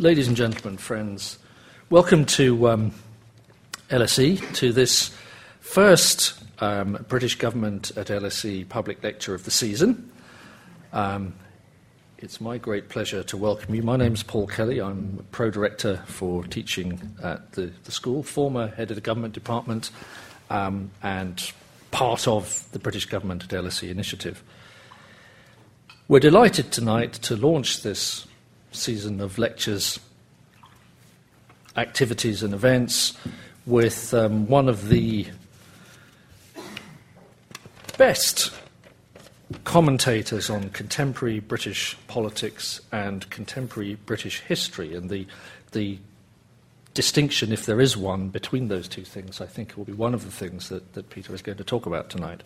Ladies and gentlemen, friends, welcome to um, LSE, to this first um, British Government at LSE public lecture of the season. Um, it's my great pleasure to welcome you. My name is Paul Kelly. I'm Pro Director for Teaching at the, the school, former head of the Government Department, um, and part of the British Government at LSE initiative. We're delighted tonight to launch this season of lectures, activities, and events with um, one of the best commentators on contemporary British politics and contemporary British history. And the, the distinction, if there is one, between those two things, I think will be one of the things that, that Peter is going to talk about tonight.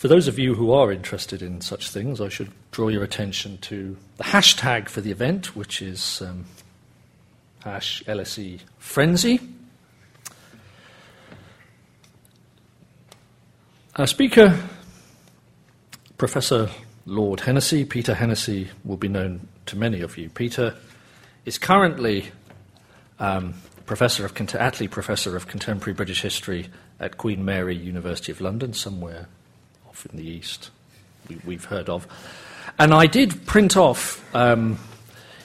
For those of you who are interested in such things, I should draw your attention to the hashtag for the event, which is um, hash LSE Frenzy. Our speaker, Professor Lord Hennessy, Peter Hennessy, will be known to many of you. Peter is currently um, professor of Attlee Professor of Contemporary British History at Queen Mary University of London, somewhere in the east we, have heard of. And I did print off um,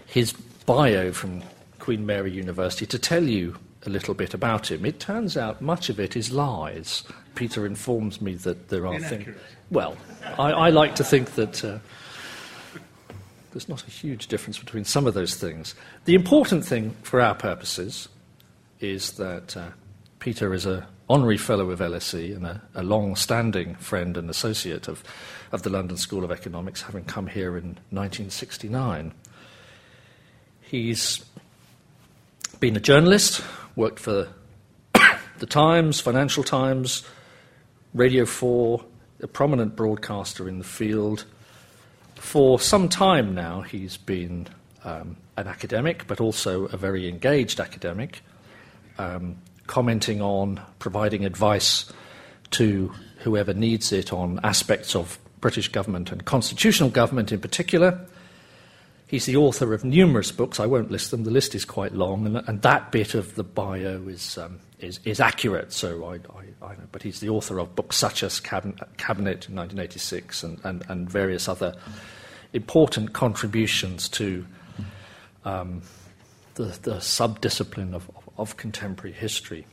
his bio from Queen Mary University to tell you a little bit about him. It turns out much of it is lies. Peter informs me that there are things. Well, I, I, like to think that uh, there's not a huge difference between some of those things. The important thing for our purposes is that uh, Peter is a honorary fellow of LSE and a, a long standing friend and associate of, of the London School of Economics, having come here in 1969. He's been a journalist, worked for the Times, Financial Times, Radio 4, a prominent broadcaster in the field. For some time now, he's been um, an academic, but also a very engaged academic. Um, commenting on, providing advice to whoever needs it on aspects of British government and constitutional government in particular. He's the author of numerous books. I won't list them. The list is quite long, and, and that bit of the bio is, um, is, is, accurate. So I, I, I, know. But he's the author of books such as Cabinet, Cabinet in 1986 and, and, and, various other important contributions to um, the, the subdiscipline of, of contemporary history.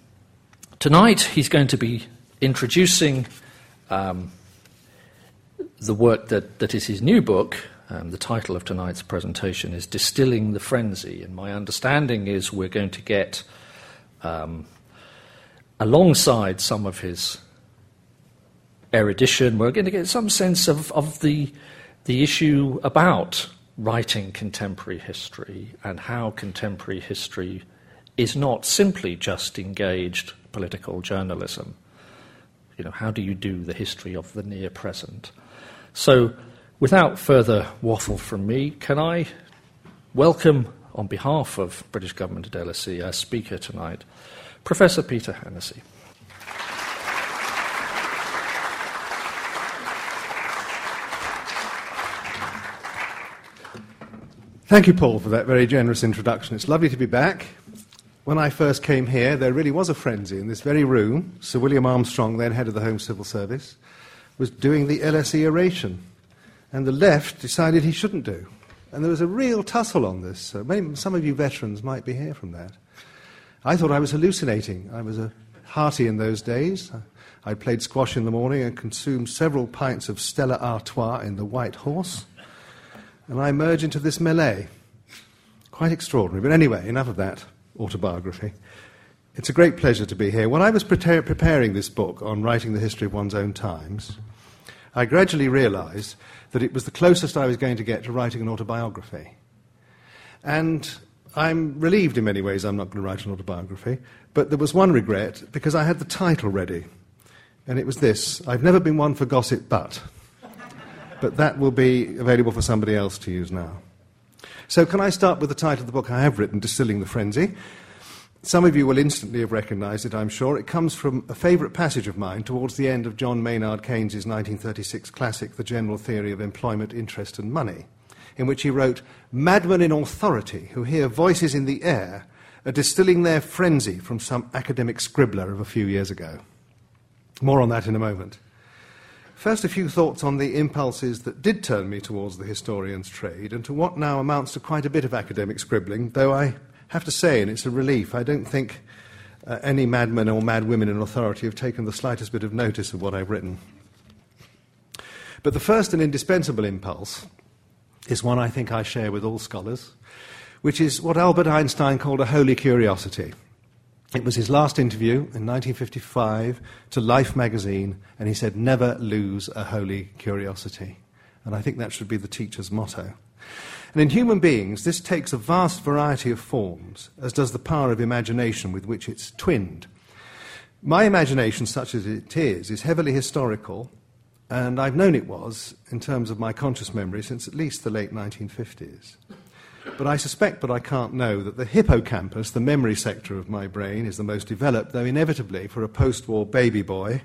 Tonight, he's going to be introducing um, the work that, that is his new book. Um, the title of tonight's presentation is Distilling the Frenzy, and my understanding is we're going to get, um, alongside some of his erudition, we're going to get some sense of, of the, the issue about writing contemporary history and how contemporary history is not simply just engaged political journalism. You know, how do you do the history of the near present? So, without further waffle from me, can I welcome, on behalf of British Government at LSE, our speaker tonight, Professor Peter Hennessy. Thank you, Paul, for that very generous introduction. It's lovely to be back when I first came here, there really was a frenzy in this very room. Sir William Armstrong, then head of the Home Civil Service, was doing the LSE oration. And the left decided he shouldn't do. And there was a real tussle on this. So maybe some of you veterans might be here from that. I thought I was hallucinating. I was a hearty in those days. I played squash in the morning and consumed several pints of Stella Artois in the White Horse. And I emerged into this melee. Quite extraordinary. But anyway, enough of that autobiography. It's a great pleasure to be here. When I was pre- preparing this book on writing the history of one's own times, I gradually realized that it was the closest I was going to get to writing an autobiography. And I'm relieved in many ways I'm not going to write an autobiography, but there was one regret because I had the title ready. And it was this I've never been one for gossip, but. But that will be available for somebody else to use now. So, can I start with the title of the book I have written, Distilling the Frenzy? Some of you will instantly have recognized it, I'm sure. It comes from a favourite passage of mine towards the end of John Maynard Keynes' 1936 classic, The General Theory of Employment, Interest and Money. in which he wrote, Madmen in authority who hear voices in the air are distilling their frenzy from some academic scribbler of a few years ago. More on that in a moment. First, a few thoughts on the impulses that did turn me towards the historian's trade and to what now amounts to quite a bit of academic scribbling, though I have to say, and it's a relief, I don't think uh, any madmen or madwomen in authority have taken the slightest bit of notice of what I've written. But the first and indispensable impulse is one I think I share with all scholars, which is what Albert Einstein called a holy curiosity. It was his last interview in 1955 to Life magazine, and he said, Never lose a holy curiosity. And I think that should be the teacher's motto. And in human beings, this takes a vast variety of forms, as does the power of imagination with which it's twinned. My imagination, such as it is, is heavily historical, and I've known it was, in terms of my conscious memory, since at least the late 1950s. But I suspect, but I can't know, that the hippocampus, the memory sector of my brain, is the most developed, though inevitably, for a post war baby boy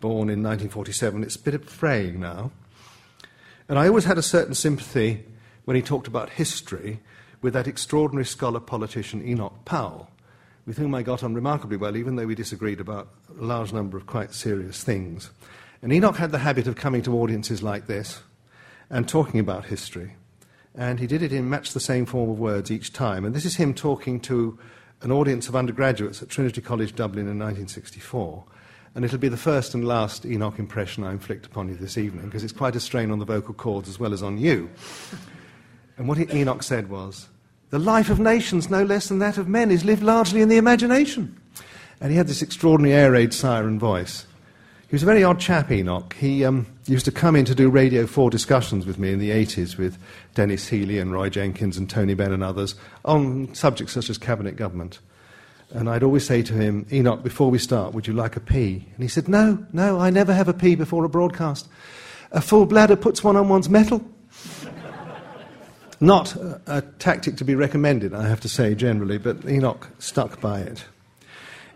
born in 1947, it's a bit of fraying now. And I always had a certain sympathy when he talked about history with that extraordinary scholar politician Enoch Powell, with whom I got on remarkably well, even though we disagreed about a large number of quite serious things. And Enoch had the habit of coming to audiences like this and talking about history and he did it in much the same form of words each time. And this is him talking to an audience of undergraduates at Trinity College Dublin in 1964. And it'll be the first and last Enoch impression I inflict upon you this evening, because it's quite a strain on the vocal cords as well as on you. And what Enoch said was, The life of nations, no less than that of men, is lived largely in the imagination. And he had this extraordinary air raid siren voice. He was a very odd chap, Enoch. He um, used to come in to do Radio 4 discussions with me in the 80s with Denis Healey and Roy Jenkins and Tony Benn and others on subjects such as cabinet government. And I'd always say to him, Enoch, before we start, would you like a pee? And he said, No, no, I never have a pee before a broadcast. A full bladder puts one on one's mettle. Not a, a tactic to be recommended, I have to say, generally, but Enoch stuck by it.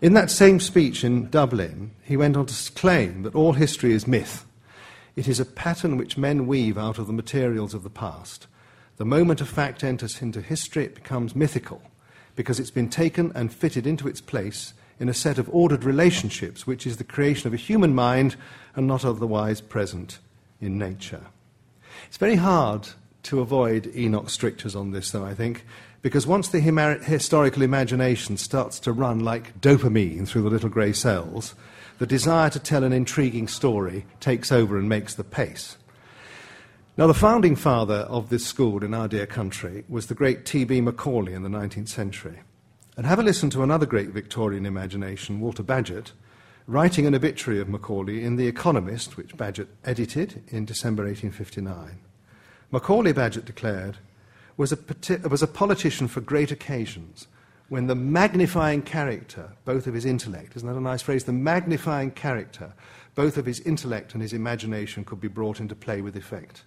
In that same speech in Dublin, he went on to claim that all history is myth. It is a pattern which men weave out of the materials of the past. The moment a fact enters into history, it becomes mythical because it's been taken and fitted into its place in a set of ordered relationships, which is the creation of a human mind and not otherwise present in nature. It's very hard to avoid Enoch strictures on this, though, I think, because once the historical imagination starts to run like dopamine through the little grey cells, the desire to tell an intriguing story takes over and makes the pace. Now, the founding father of this school in our dear country was the great T.B. Macaulay in the 19th century. And have a listen to another great Victorian imagination, Walter Bagehot, writing an obituary of Macaulay in The Economist, which Bagehot edited in December 1859. Macaulay, Bagehot declared, was a, was a politician for great occasions when the magnifying character, both of his intellect, isn't that a nice phrase? The magnifying character, both of his intellect and his imagination, could be brought into play with effect.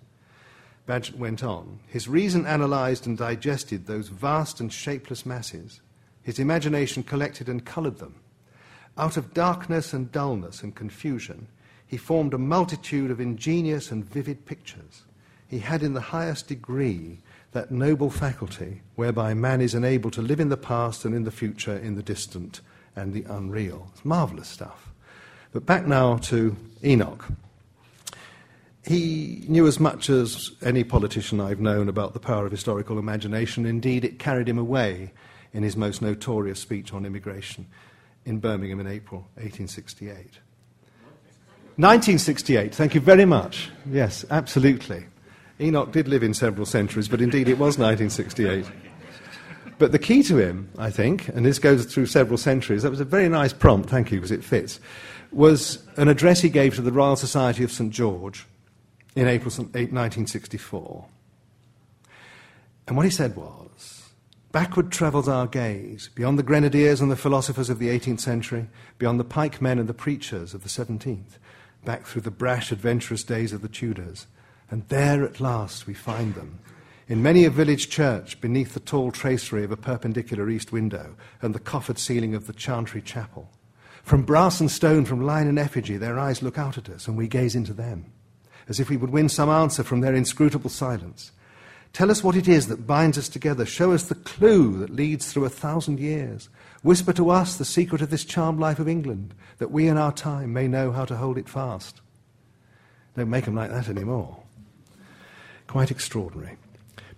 Bagehot went on. His reason analyzed and digested those vast and shapeless masses. His imagination collected and colored them. Out of darkness and dullness and confusion, he formed a multitude of ingenious and vivid pictures. He had, in the highest degree, that noble faculty whereby man is enabled to live in the past and in the future, in the distant and the unreal. It's marvelous stuff. But back now to Enoch. He knew as much as any politician I've known about the power of historical imagination. Indeed, it carried him away in his most notorious speech on immigration in Birmingham in April 1868. 1968, thank you very much. Yes, absolutely. Enoch did live in several centuries, but indeed it was 1968. But the key to him, I think, and this goes through several centuries, that was a very nice prompt, thank you, because it fits, was an address he gave to the Royal Society of St. George in April 1964. And what he said was Backward travels our gaze, beyond the grenadiers and the philosophers of the 18th century, beyond the pikemen and the preachers of the 17th, back through the brash, adventurous days of the Tudors and there at last we find them. In many a village church, beneath the tall tracery of a perpendicular east window and the coffered ceiling of the chantry chapel. From brass and stone, from line and effigy, their eyes look out at us, and we gaze into them, as if we would win some answer from their inscrutable silence. Tell us what it is that binds us together. Show us the clue that leads through a thousand years. Whisper to us the secret of this charmed life of England, that we in our time may know how to hold it fast. Don't make them like that anymore. Quite extraordinary.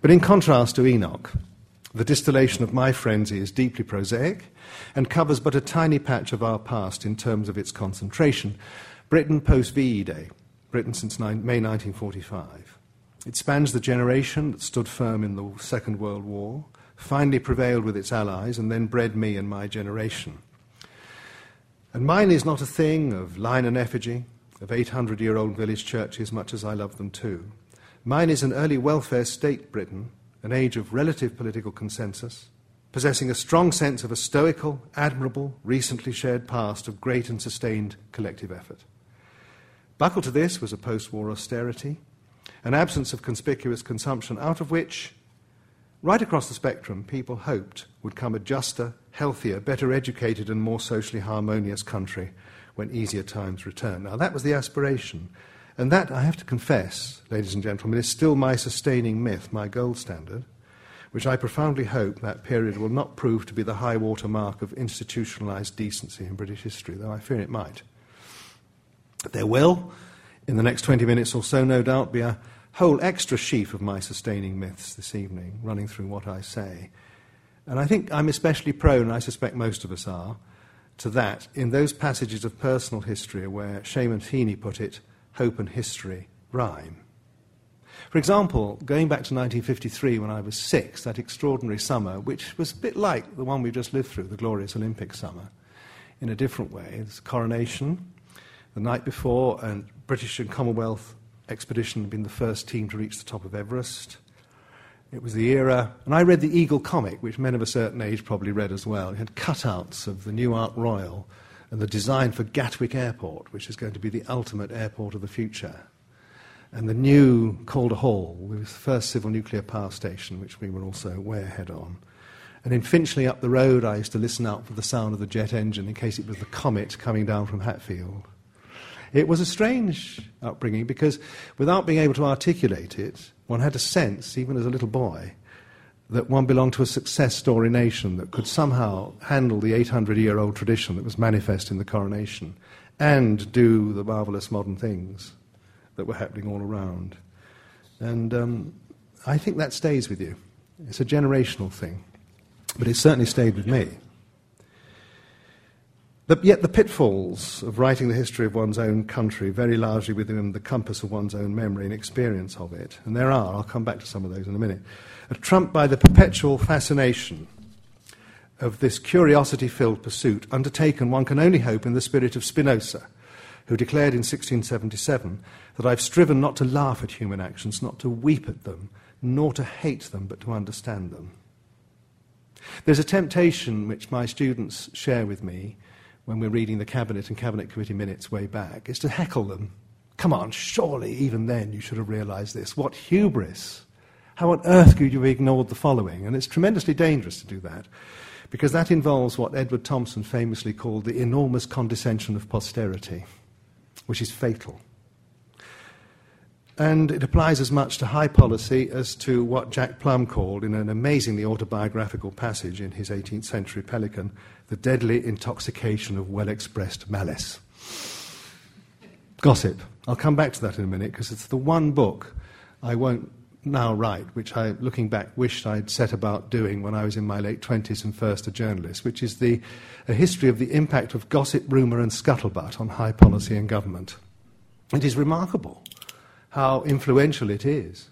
But in contrast to Enoch, the distillation of my frenzy is deeply prosaic and covers but a tiny patch of our past in terms of its concentration. Britain post VE Day, Britain since May 1945. It spans the generation that stood firm in the Second World War, finally prevailed with its allies, and then bred me and my generation. And mine is not a thing of line and effigy, of 800 year old village churches, much as I love them too. Mine is an early welfare state Britain an age of relative political consensus, possessing a strong sense of a stoical, admirable, recently shared past of great and sustained collective effort. Buckled to this was a post war austerity, an absence of conspicuous consumption, out of which, right across the spectrum, people hoped would come a juster, healthier, better educated, and more socially harmonious country when easier times return. Now, that was the aspiration. And that, I have to confess, ladies and gentlemen, is still my sustaining myth, my gold standard, which I profoundly hope that period will not prove to be the high water mark of institutionalized decency in British history, though I fear it might. There will, in the next 20 minutes or so, no doubt, be a whole extra sheaf of my sustaining myths this evening running through what I say. And I think I'm especially prone, I suspect most of us are, to that in those passages of personal history where Seamus Heaney put it, hope and history rhyme. For example, going back to 1953 when I was six, that extraordinary summer, which was a bit like the one we just lived through, the glorious Olympic summer, in a different way. It's coronation, the night before, and British and Commonwealth expedition had been the first team to reach the top of Everest. It was the era, and I read the Eagle comic, which men of a certain age probably read as well. It had cutouts of the new Ark Royal and the design for Gatwick Airport, which is going to be the ultimate airport of the future, and the new Calder Hall, the first civil nuclear power station, which we were also way ahead on. And in Finchley up the road, I used to listen out for the sound of the jet engine in case it was the comet coming down from Hatfield. It was a strange upbringing because without being able to articulate it, one had a sense, even as a little boy, that one belonged to a success story nation that could somehow handle the 800 year old tradition that was manifest in the coronation and do the marvelous modern things that were happening all around. And um, I think that stays with you. It's a generational thing, but it certainly stayed with me. Yet, the pitfalls of writing the history of one's own country very largely within the compass of one's own memory and experience of it, and there are, I'll come back to some of those in a minute, are trumped by the perpetual fascination of this curiosity filled pursuit, undertaken, one can only hope, in the spirit of Spinoza, who declared in 1677 that I've striven not to laugh at human actions, not to weep at them, nor to hate them, but to understand them. There's a temptation which my students share with me when we're reading the Cabinet and Cabinet Committee minutes way back, is to heckle them. Come on, surely even then you should have realized this. What hubris! How on earth could you have ignored the following? And it's tremendously dangerous to do that because that involves what Edward Thompson famously called the enormous condescension of posterity, which is fatal. And it applies as much to high policy as to what Jack Plumb called, in an amazingly autobiographical passage in his 18th century Pelican, the deadly intoxication of well expressed malice. Gossip. I'll come back to that in a minute because it's the one book I won't now write, which I, looking back, wished I'd set about doing when I was in my late 20s and first a journalist, which is the, a history of the impact of gossip, rumour, and scuttlebutt on high policy and government. It is remarkable how influential it is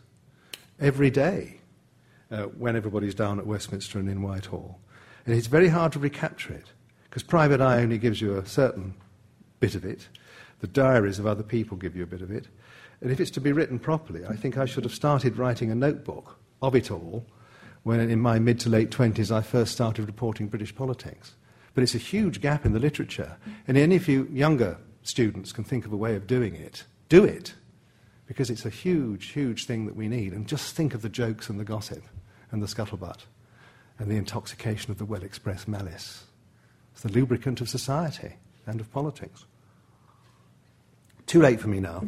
every day uh, when everybody's down at Westminster and in Whitehall. And it's very hard to recapture it because private eye only gives you a certain bit of it. The diaries of other people give you a bit of it. And if it's to be written properly, I think I should have started writing a notebook of it all when, in my mid to late 20s, I first started reporting British politics. But it's a huge gap in the literature. And any of you younger students can think of a way of doing it, do it. Because it's a huge, huge thing that we need. And just think of the jokes and the gossip and the scuttlebutt and the intoxication of the well expressed malice. It's the lubricant of society and of politics. Too late for me now.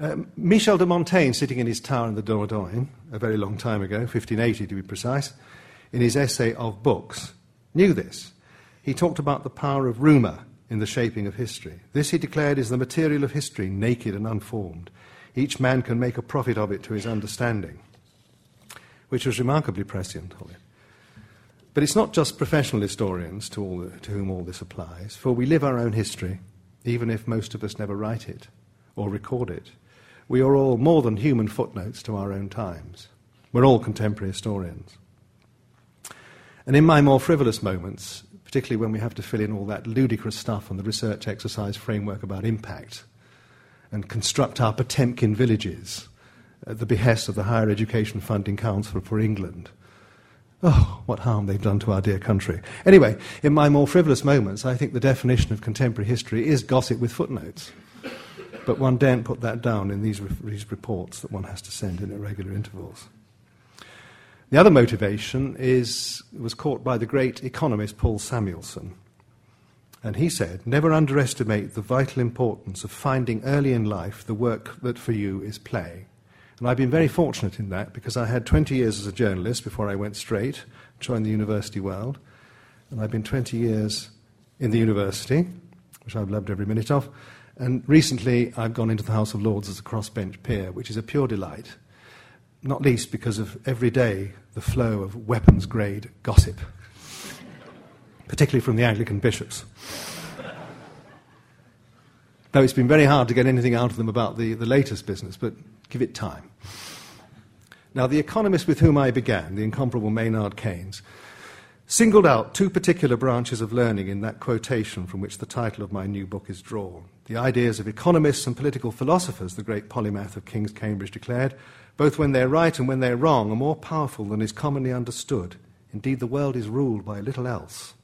Uh, Michel de Montaigne, sitting in his tower in the Dordogne, a very long time ago, 1580 to be precise, in his essay of books, knew this. He talked about the power of rumour in the shaping of history. This, he declared, is the material of history, naked and unformed. Each man can make a profit of it to his understanding, which was remarkably prescient of it. But it's not just professional historians to, all, to whom all this applies, for we live our own history, even if most of us never write it or record it. We are all more than human footnotes to our own times. We're all contemporary historians. And in my more frivolous moments, particularly when we have to fill in all that ludicrous stuff on the research exercise framework about impact and construct our Potemkin villages at the behest of the Higher Education Funding Council for England. Oh, what harm they've done to our dear country. Anyway, in my more frivolous moments, I think the definition of contemporary history is gossip with footnotes. But one daren't put that down in these, these reports that one has to send in at regular intervals. The other motivation is, was caught by the great economist Paul Samuelson. And he said, Never underestimate the vital importance of finding early in life the work that for you is play. And I've been very fortunate in that because I had 20 years as a journalist before I went straight, joined the university world. And I've been 20 years in the university, which I've loved every minute of. And recently I've gone into the House of Lords as a crossbench peer, which is a pure delight not least because of every day the flow of weapons grade gossip, particularly from the Anglican bishops. Though it's been very hard to get anything out of them about the, the latest business, but give it time. Now, the economist with whom I began, the incomparable Maynard Keynes, singled out two particular branches of learning in that quotation from which the title of my new book is drawn. The ideas of economists and political philosophers, the great polymath of King's Cambridge declared, both when they're right and when they're wrong, are more powerful than is commonly understood. Indeed, the world is ruled by little else.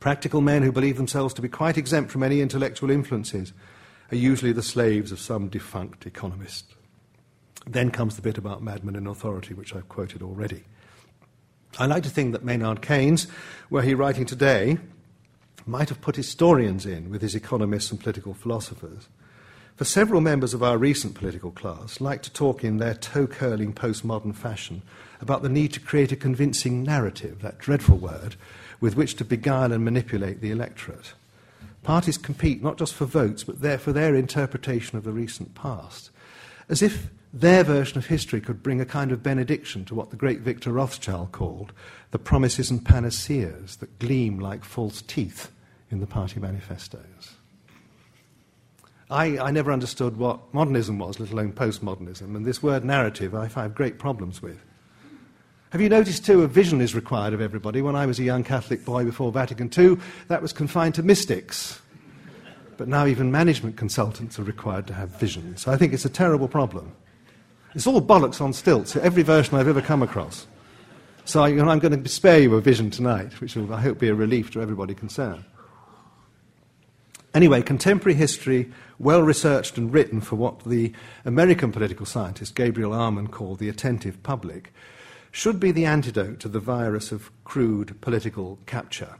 Practical men who believe themselves to be quite exempt from any intellectual influences are usually the slaves of some defunct economist. Then comes the bit about madmen in authority, which I've quoted already. I like to think that Maynard Keynes, were he writing today, might have put historians in with his economists and political philosophers. For several members of our recent political class like to talk in their toe curling postmodern fashion about the need to create a convincing narrative, that dreadful word, with which to beguile and manipulate the electorate. Parties compete not just for votes, but for their interpretation of the recent past, as if their version of history could bring a kind of benediction to what the great Victor Rothschild called the promises and panaceas that gleam like false teeth in the party manifestos. I, I never understood what modernism was, let alone postmodernism, and this word narrative I have great problems with. Have you noticed, too, a vision is required of everybody? When I was a young Catholic boy before Vatican II, that was confined to mystics. But now even management consultants are required to have visions. So I think it's a terrible problem. It's all bollocks on stilts, every version I've ever come across. So I, am going to spare you a vision tonight, which will, I hope, be a relief to everybody concerned. Anyway, contemporary history, well researched and written for what the American political scientist Gabriel Almond called the attentive public, should be the antidote to the virus of crude political capture.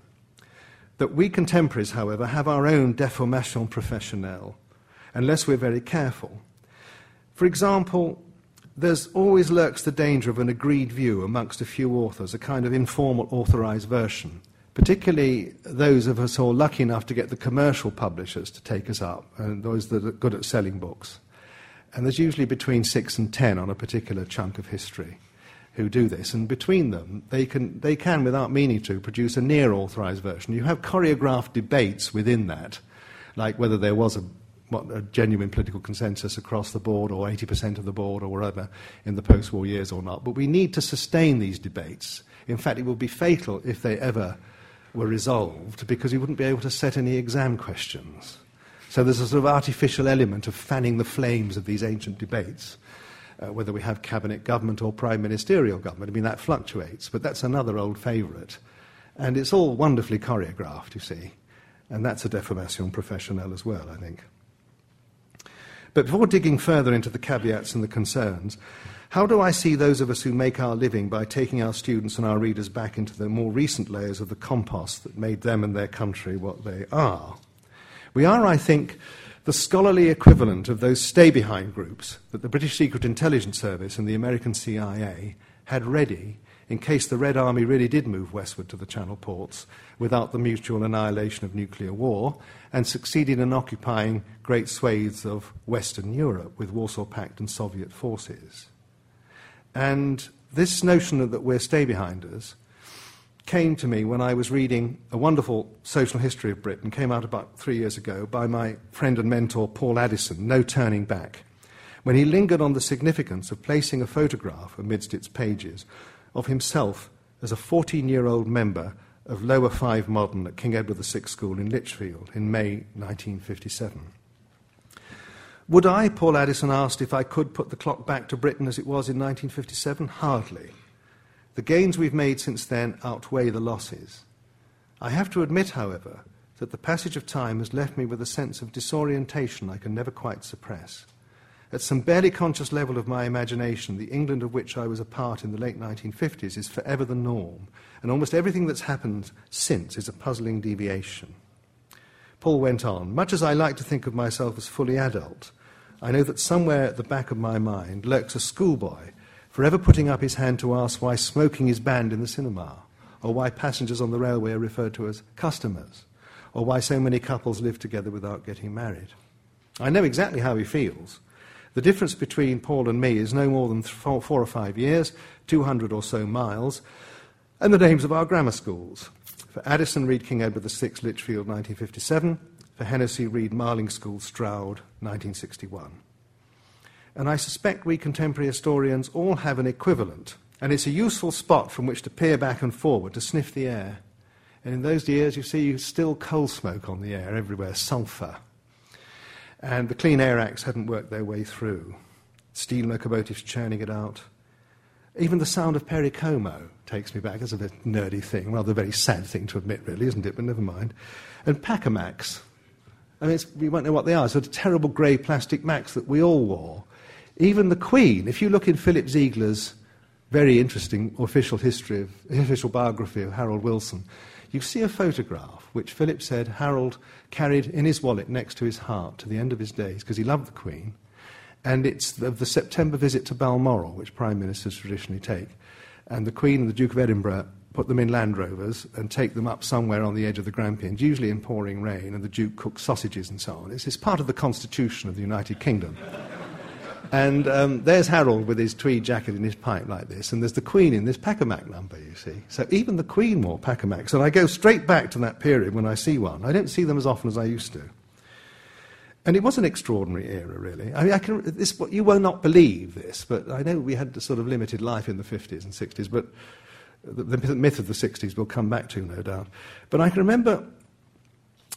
That we contemporaries, however, have our own deformation professionnelle, unless we're very careful. For example, there's always lurks the danger of an agreed view amongst a few authors, a kind of informal authorized version particularly those of us who are lucky enough to get the commercial publishers to take us up, and those that are good at selling books. And there's usually between six and ten on a particular chunk of history who do this, and between them, they can, they can without meaning to, produce a near authorized version. You have choreographed debates within that, like whether there was a, what, a genuine political consensus across the board, or 80% of the board, or whatever, in the post war years or not. But we need to sustain these debates. In fact, it would be fatal if they ever were resolved because you wouldn't be able to set any exam questions. So there's a sort of artificial element of fanning the flames of these ancient debates, uh, whether we have cabinet government or prime ministerial government. I mean, that fluctuates, but that's another old favourite. And it's all wonderfully choreographed, you see. And that's a deformation professionnelle as well, I think. But before digging further into the caveats and the concerns, how do I see those of us who make our living by taking our students and our readers back into the more recent layers of the compost that made them and their country what they are? We are, I think, the scholarly equivalent of those stay behind groups that the British Secret Intelligence Service and the American CIA had ready in case the Red Army really did move westward to the Channel ports without the mutual annihilation of nuclear war and succeeded in occupying great swathes of Western Europe with Warsaw Pact and Soviet forces. And this notion that we're stay behinders came to me when I was reading a wonderful social history of Britain, came out about three years ago by my friend and mentor Paul Addison, No Turning Back, when he lingered on the significance of placing a photograph amidst its pages of himself as a 14 year old member of Lower Five Modern at King Edward VI School in Lichfield in May 1957. Would I, Paul Addison asked, if I could put the clock back to Britain as it was in 1957? Hardly. The gains we've made since then outweigh the losses. I have to admit, however, that the passage of time has left me with a sense of disorientation I can never quite suppress. At some barely conscious level of my imagination, the England of which I was a part in the late 1950s is forever the norm, and almost everything that's happened since is a puzzling deviation. Paul went on Much as I like to think of myself as fully adult, I know that somewhere at the back of my mind lurks a schoolboy forever putting up his hand to ask why smoking is banned in the cinema, or why passengers on the railway are referred to as customers, or why so many couples live together without getting married. I know exactly how he feels the difference between Paul and me is no more than four, four or five years, 200 or so miles, and the names of our grammar schools. For Addison, read King Edward VI, Lichfield, 1957. For Hennessy, read Marling School, Stroud, 1961. And I suspect we contemporary historians all have an equivalent, and it's a useful spot from which to peer back and forward to sniff the air. And in those years, you see still coal smoke on the air everywhere, sulphur. And the Clean Air Acts hadn't worked their way through. Steam locomotives churning it out. Even the sound of Perry Como takes me back as a bit nerdy thing, rather a very sad thing to admit, really, isn't it? But never mind. And Pacamacs. I mean, we won't know what they are. Sort of terrible grey plastic macs that we all wore. Even the Queen, if you look in Philip Ziegler's very interesting official history, of, official biography of Harold Wilson, you see a photograph which Philip said Harold carried in his wallet next to his heart to the end of his days because he loved the Queen. And it's of the September visit to Balmoral, which Prime Ministers traditionally take. And the Queen and the Duke of Edinburgh put them in Land Rovers and take them up somewhere on the edge of the Grampians, usually in pouring rain, and the Duke cooks sausages and so on. It's, it's part of the constitution of the United Kingdom. And um, there's Harold with his tweed jacket and his pipe like this, and there's the Queen in this Pacamac number, you see. So even the Queen wore Pacamacs, and I go straight back to that period when I see one. I don't see them as often as I used to. And it was an extraordinary era, really. I mean, I can, this, you will not believe this, but I know we had a sort of limited life in the 50s and 60s, but the, the myth of the 60s we'll come back to, no doubt. But I can remember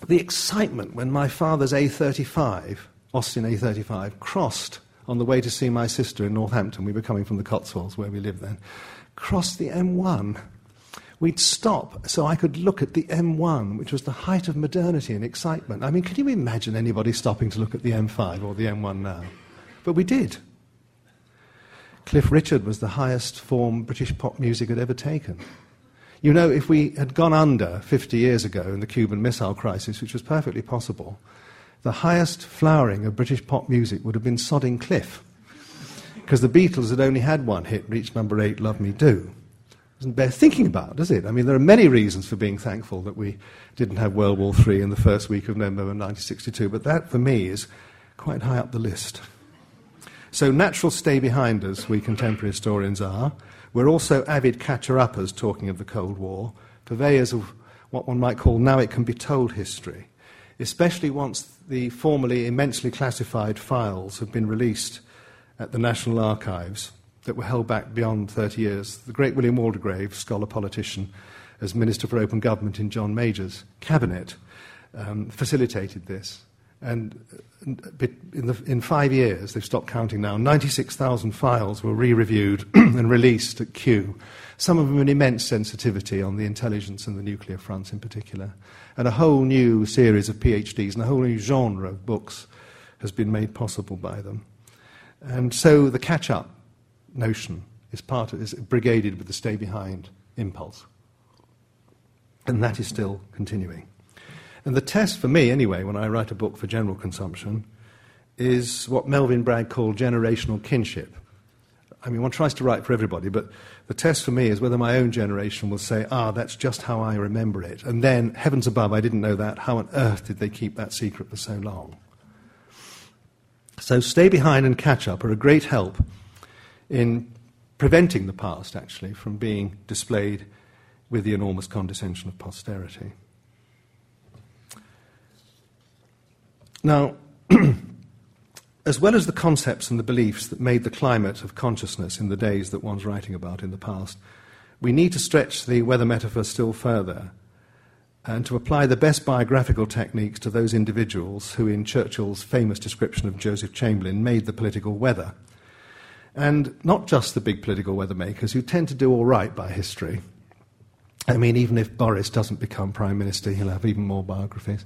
the excitement when my father's A35, Austin A35, crossed on the way to see my sister in Northampton. We were coming from the Cotswolds, where we lived then. Crossed the M1. We'd stop so I could look at the M1, which was the height of modernity and excitement. I mean, can you imagine anybody stopping to look at the M5 or the M1 now? But we did. Cliff Richard was the highest form British pop music had ever taken. You know, if we had gone under 50 years ago in the Cuban Missile Crisis, which was perfectly possible, the highest flowering of British pop music would have been Sodding Cliff. Because the Beatles had only had one hit, reached number eight, Love Me Do. Doesn't bear thinking about, does it? I mean, there are many reasons for being thankful that we didn't have World War III in the first week of November 1962, but that, for me, is quite high up the list. So, natural stay behind us, we contemporary historians are. We're also avid catcher uppers, talking of the Cold War, purveyors of what one might call now it can be told history especially once the formerly immensely classified files have been released at the National Archives that were held back beyond 30 years. The great William Waldegrave, scholar politician, as Minister for Open Government in John Major's cabinet, um, facilitated this. And uh, in, the, in, five years, they've stopped counting now, 96,000 files were re reviewed and released at Kew. Some of them an immense sensitivity on the intelligence and the nuclear fronts in particular. And a whole new series of PhDs and a whole new genre of books has been made possible by them. And so the catch up notion is part of, is brigaded with the stay behind impulse. And that is still continuing. And the test for me, anyway, when I write a book for general consumption, is what Melvyn Bragg called generational kinship. I mean, one tries to write for everybody, but the test for me is whether my own generation will say, ah, that's just how I remember it. And then, heavens above, I didn't know that. How on earth did they keep that secret for so long? So, stay behind and catch up are a great help in preventing the past, actually, from being displayed with the enormous condescension of posterity. Now, as well as the concepts and the beliefs that made the climate of consciousness in the days that one's writing about in the past, we need to stretch the weather metaphor still further and to apply the best biographical techniques to those individuals who, in Churchill's famous description of Joseph Chamberlain, made the political weather. And not just the big political weather makers who tend to do all right by history. I mean, even if Boris doesn't become Prime Minister, he'll have even more biographies.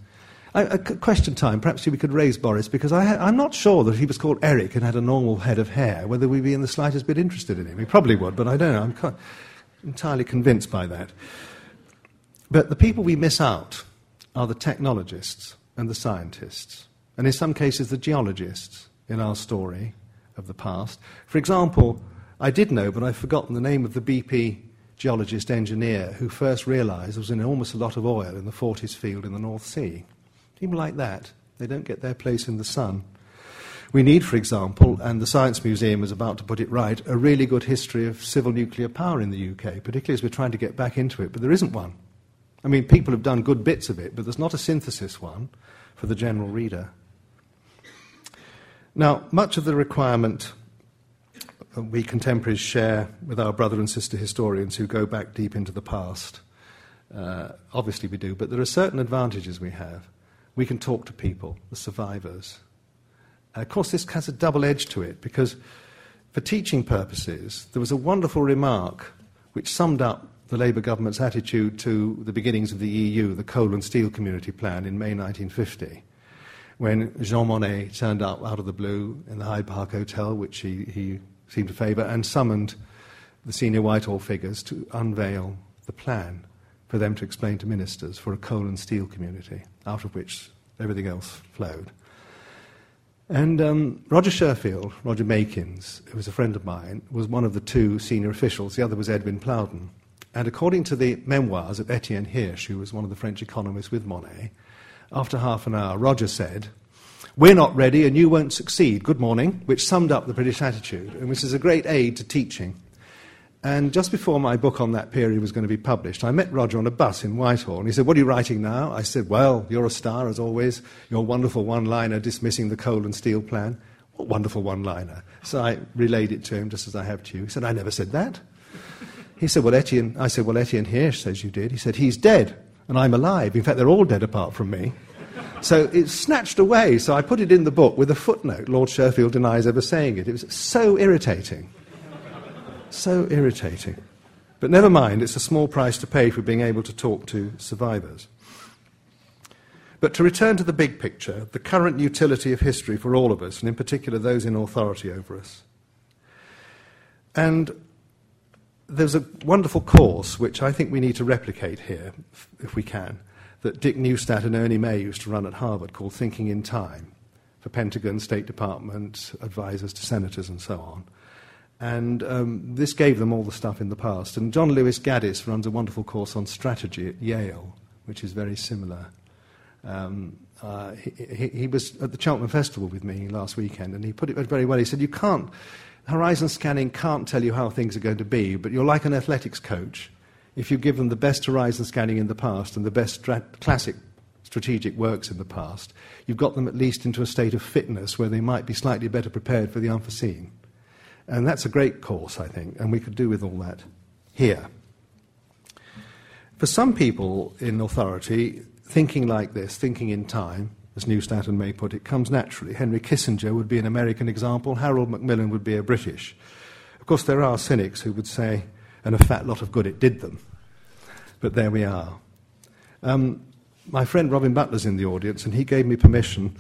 A question time. Perhaps we could raise Boris because I am not sure that if he was called Eric and had a normal head of hair, whether we'd be in the slightest bit interested in him. We probably would, but I don't know. I'm entirely convinced by that. But the people we miss out are the technologists and the scientists, and in some cases the geologists in our story of the past. For example, I did know, but I've forgotten the name of the BP geologist engineer who first realized there was an enormous lot of oil in the Forties field in the North Sea. People like that, they don't get their place in the sun. We need, for example, and the Science Museum is about to put it right, a really good history of civil nuclear power in the UK, particularly as we're trying to get back into it, but there isn't one. I mean, people have done good bits of it, but there's not a synthesis one for the general reader. Now, much of the requirement we contemporaries share with our brother and sister historians who go back deep into the past. Uh, obviously, we do, but there are certain advantages we have we can talk to people, the survivors. And of course, this has a double edge to it because, for teaching purposes, there was a wonderful remark which summed up the Labour government's attitude to the beginnings of the EU, the Coal and Steel Community Plan, in May 1950, when Jean Monnet turned up out of the blue in the Hyde Park Hotel, which he, he seemed to favour, and summoned the senior Whitehall figures to unveil the plan for them to explain to ministers for a coal and steel community, out of which everything else flowed. And um, Roger Sherfield, Roger Makins, who was a friend of mine, was one of the two senior officials. The other was Edwin Plowden. And according to the memoirs of Etienne Hirsch, who was one of the French economists with Monnet, after half an hour, Roger said, We're not ready and you won't succeed. Good morning, which summed up the British attitude and which is a great aid to teaching. And just before my book on that period was going to be published, I met Roger on a bus in Whitehall. And he said, What are you writing now? I said, Well, you're a star as always. Your wonderful one liner dismissing the coal and steel plan. What wonderful one liner. So I relayed it to him just as I have to you. He said, I never said that. He said, Well, Etienne, I said, Well, Etienne Hirsch says you did. He said, He's dead, and I'm alive. In fact, they're all dead apart from me. So it's snatched away. So I put it in the book with a footnote. Lord Sherfield denies ever saying it. It was so irritating. So irritating. But never mind, it's a small price to pay for being able to talk to survivors. But to return to the big picture, the current utility of history for all of us, and in particular those in authority over us. And there's a wonderful course which I think we need to replicate here, if we can, that Dick Neustadt and Ernie May used to run at Harvard called Thinking in Time for Pentagon, State Department, advisors to senators, and so on. And um, this gave them all the stuff in the past. And John Lewis Gaddis runs a wonderful course on strategy at Yale, which is very similar. Um, uh, he, he, he, was at the Cheltenham Festival with me last weekend, and he put it very well. He said, You can't, horizon scanning can't tell you how things are going to be, but you're like an athletics coach. If you give them the best horizon scanning in the past and the best classic strategic works in the past, you've got them at least into a state of fitness where they might be slightly better prepared for the unforeseen. And that's a great course, I think, and we could do with all that here. For some people in authority, thinking like this, thinking in time, as Neustadt and May put it, comes naturally. Henry Kissinger would be an American example, Harold Macmillan would be a British. Of course, there are cynics who would say, and a fat lot of good it did them. But there we are. Um, my friend Robin Butler's in the audience, and he gave me permission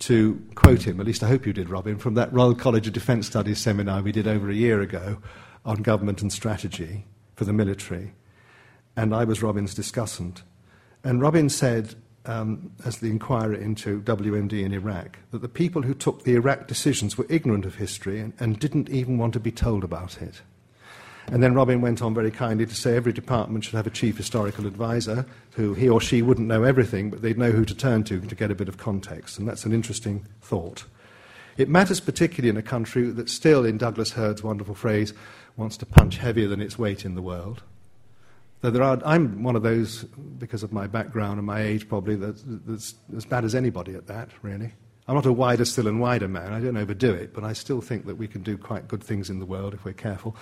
to quote him, at least I hope you did, Robin, from that Royal College of Defence Studies seminar we did over a year ago on government and strategy for the military. And I was Robin's discussant. And Robin said, um, as the inquirer into WMD in Iraq, that the people who took the Iraq decisions were ignorant of history and, and didn't even want to be told about it. And then Robin went on very kindly to say every department should have a chief historical advisor who he or she wouldn't know everything, but they'd know who to turn to to get a bit of context. And that's an interesting thought. It matters particularly in a country that still, in Douglas Hurd's wonderful phrase, wants to punch heavier than its weight in the world. Though there are, I'm one of those, because of my background and my age probably, that's, that's as bad as anybody at that, really. I'm not a wider still and wider man. I don't overdo it, but I still think that we can do quite good things in the world if we're careful.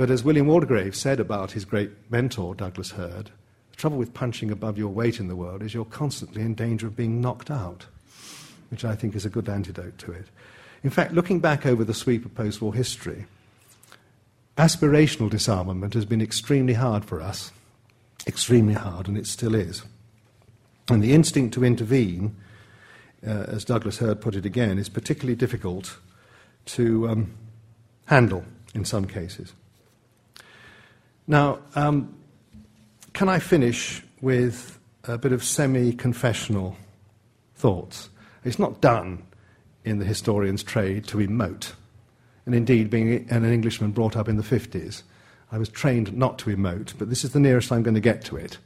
But as William Waldegrave said about his great mentor, Douglas Hurd, the trouble with punching above your weight in the world is you're constantly in danger of being knocked out, which I think is a good antidote to it. In fact, looking back over the sweep of post war history, aspirational disarmament has been extremely hard for us, extremely hard, and it still is. And the instinct to intervene, uh, as Douglas Hurd put it again, is particularly difficult to um, handle in some cases. Now, um, can I finish with a bit of semi confessional thoughts? It's not done in the historian's trade to emote. And indeed, being an Englishman brought up in the 50s, I was trained not to emote, but this is the nearest I'm going to get to it.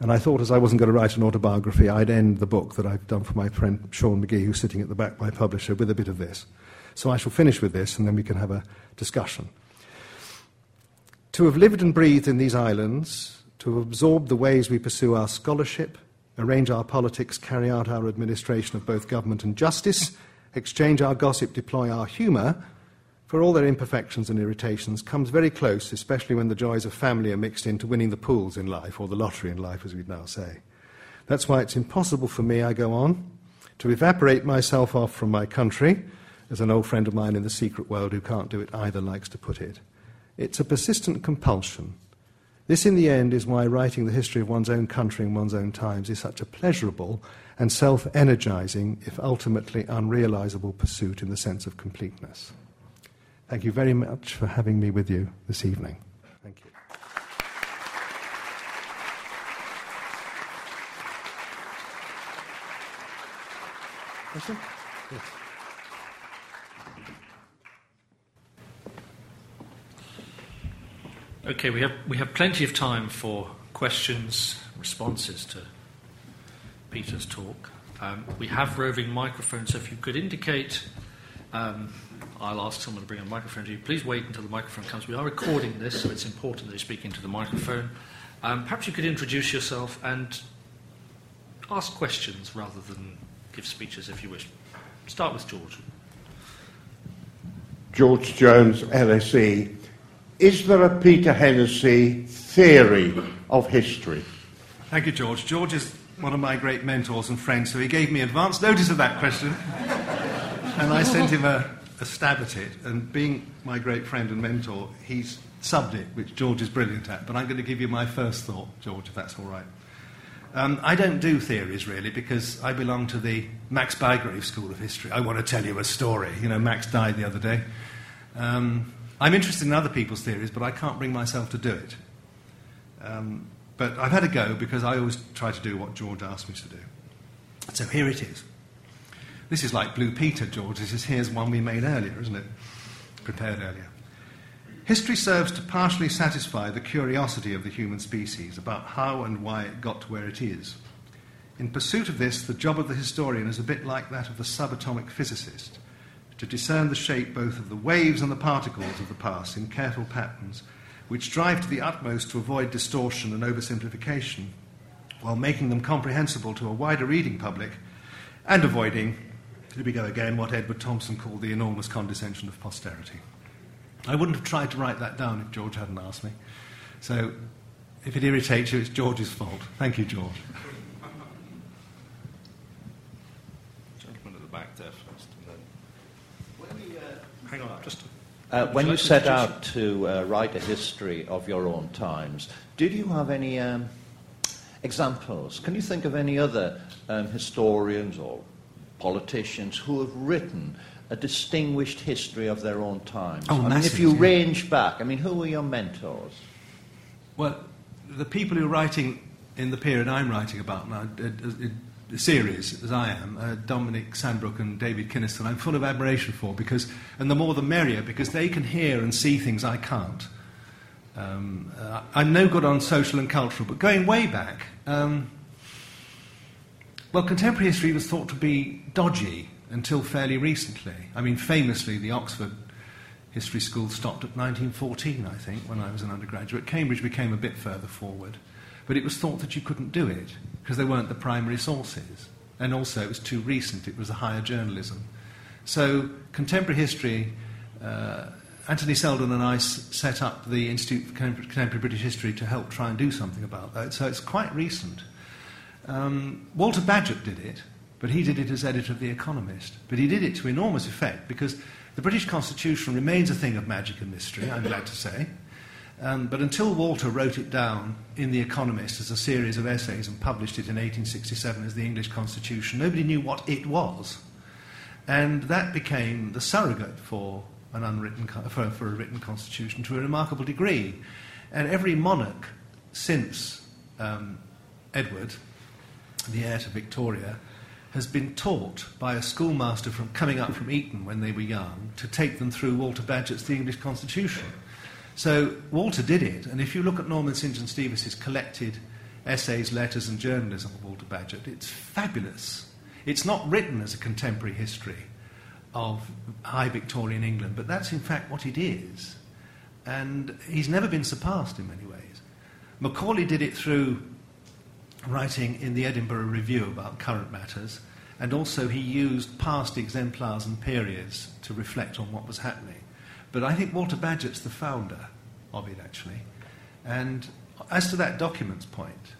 And I thought, as I wasn't going to write an autobiography, I'd end the book that I've done for my friend Sean McGee, who's sitting at the back, my publisher, with a bit of this. So I shall finish with this, and then we can have a discussion. To have lived and breathed in these islands, to have absorbed the ways we pursue our scholarship, arrange our politics, carry out our administration of both government and justice, exchange our gossip, deploy our humour, for all their imperfections and irritations, comes very close, especially when the joys of family are mixed into winning the pools in life, or the lottery in life, as we'd now say. That's why it's impossible for me, I go on, to evaporate myself off from my country, as an old friend of mine in the secret world who can't do it either likes to put it. It's a persistent compulsion. This, in the end, is why writing the history of one's own country in one's own times is such a pleasurable and self energizing, if ultimately unrealizable, pursuit in the sense of completeness. Thank you very much for having me with you this evening. Thank you. Yes. Okay, we have, we have plenty of time for questions, responses to Peter's talk. Um, we have roving microphones, so if you could indicate, um, I'll ask someone to bring a microphone to you. Please wait until the microphone comes. We are recording this, so it's important that you speak into the microphone. Um, perhaps you could introduce yourself and ask questions rather than give speeches if you wish. Start with George. George Jones, LSE. Is there a Peter Hennessy theory of history? Thank you, George. George is one of my great mentors and friends, so he gave me advance notice of that question. and I sent him a, a, stab at it. And being my great friend and mentor, he's subbed it, which George is brilliant at. But I'm going to give you my first thought, George, if that's all right. Um, I don't do theories really because I belong to the Max Bygraves School of History. I want to tell you a story. You know, Max died the other day. Um, I'm interested in other people's theories, but I can't bring myself to do it. Um, but I've had a go because I always try to do what George asked me to do. So here it is. This is like Blue Peter, George. This is here's one we made earlier, isn't it? Prepared earlier. History serves to partially satisfy the curiosity of the human species about how and why it got to where it is. In pursuit of this, the job of the historian is a bit like that of the subatomic physicist to discern the shape both of the waves and the particles of the past in careful patterns, which strive to the utmost to avoid distortion and oversimplification, while making them comprehensible to a wider reading public and avoiding, here we go again, what Edward Thompson called the enormous condescension of posterity. I wouldn't have tried to write that down if George hadn't asked me. So if it irritates you, it's George's fault. Thank you, George. Hang on, just. Uh, when you set out to uh, write a history of your own times, did you have any um, examples? Can you think of any other um, historians or politicians who have written a distinguished history of their own times? Oh, I mean, if you yeah. range back, I mean, who were your mentors? Well, the people who are writing in the period I'm writing about now, series, as I am, uh, Dominic Sandbrook and David Kynaston, I'm full of admiration for because, and the more the merrier, because they can hear and see things I can't. Um, uh, I'm no good on social and cultural, but going way back, um, well, contemporary history was thought to be dodgy until fairly recently. I mean, famously, the Oxford History School stopped at 1914, I think, when I was an undergraduate. Cambridge became a bit further forward. But it was thought that you couldn't do it because they weren't the primary sources. And also, it was too recent, it was a higher journalism. So, contemporary history, uh, Anthony Seldon and I s- set up the Institute for Contemporary British History to help try and do something about that. So, it's quite recent. Um, Walter Bagehot did it, but he did it as editor of The Economist. But he did it to enormous effect because the British Constitution remains a thing of magic and mystery, I'm glad to say. Um, but until Walter wrote it down in The Economist as a series of essays and published it in 1867 as the English Constitution, nobody knew what it was. And that became the surrogate for, an unwritten, for, for a written constitution to a remarkable degree. And every monarch since um, Edward, the heir to Victoria, has been taught by a schoolmaster from coming up from Eton when they were young to take them through Walter Bagehot's The English Constitution. So Walter did it, and if you look at Norman St. John Stevas' collected essays, letters, and journalism of Walter Bagehot, it's fabulous. It's not written as a contemporary history of high Victorian England, but that's in fact what it is. And he's never been surpassed in many ways. Macaulay did it through writing in the Edinburgh Review about current matters, and also he used past exemplars and periods to reflect on what was happening. But I think Walter Bagehot's the founder of it, actually. And as to that documents point,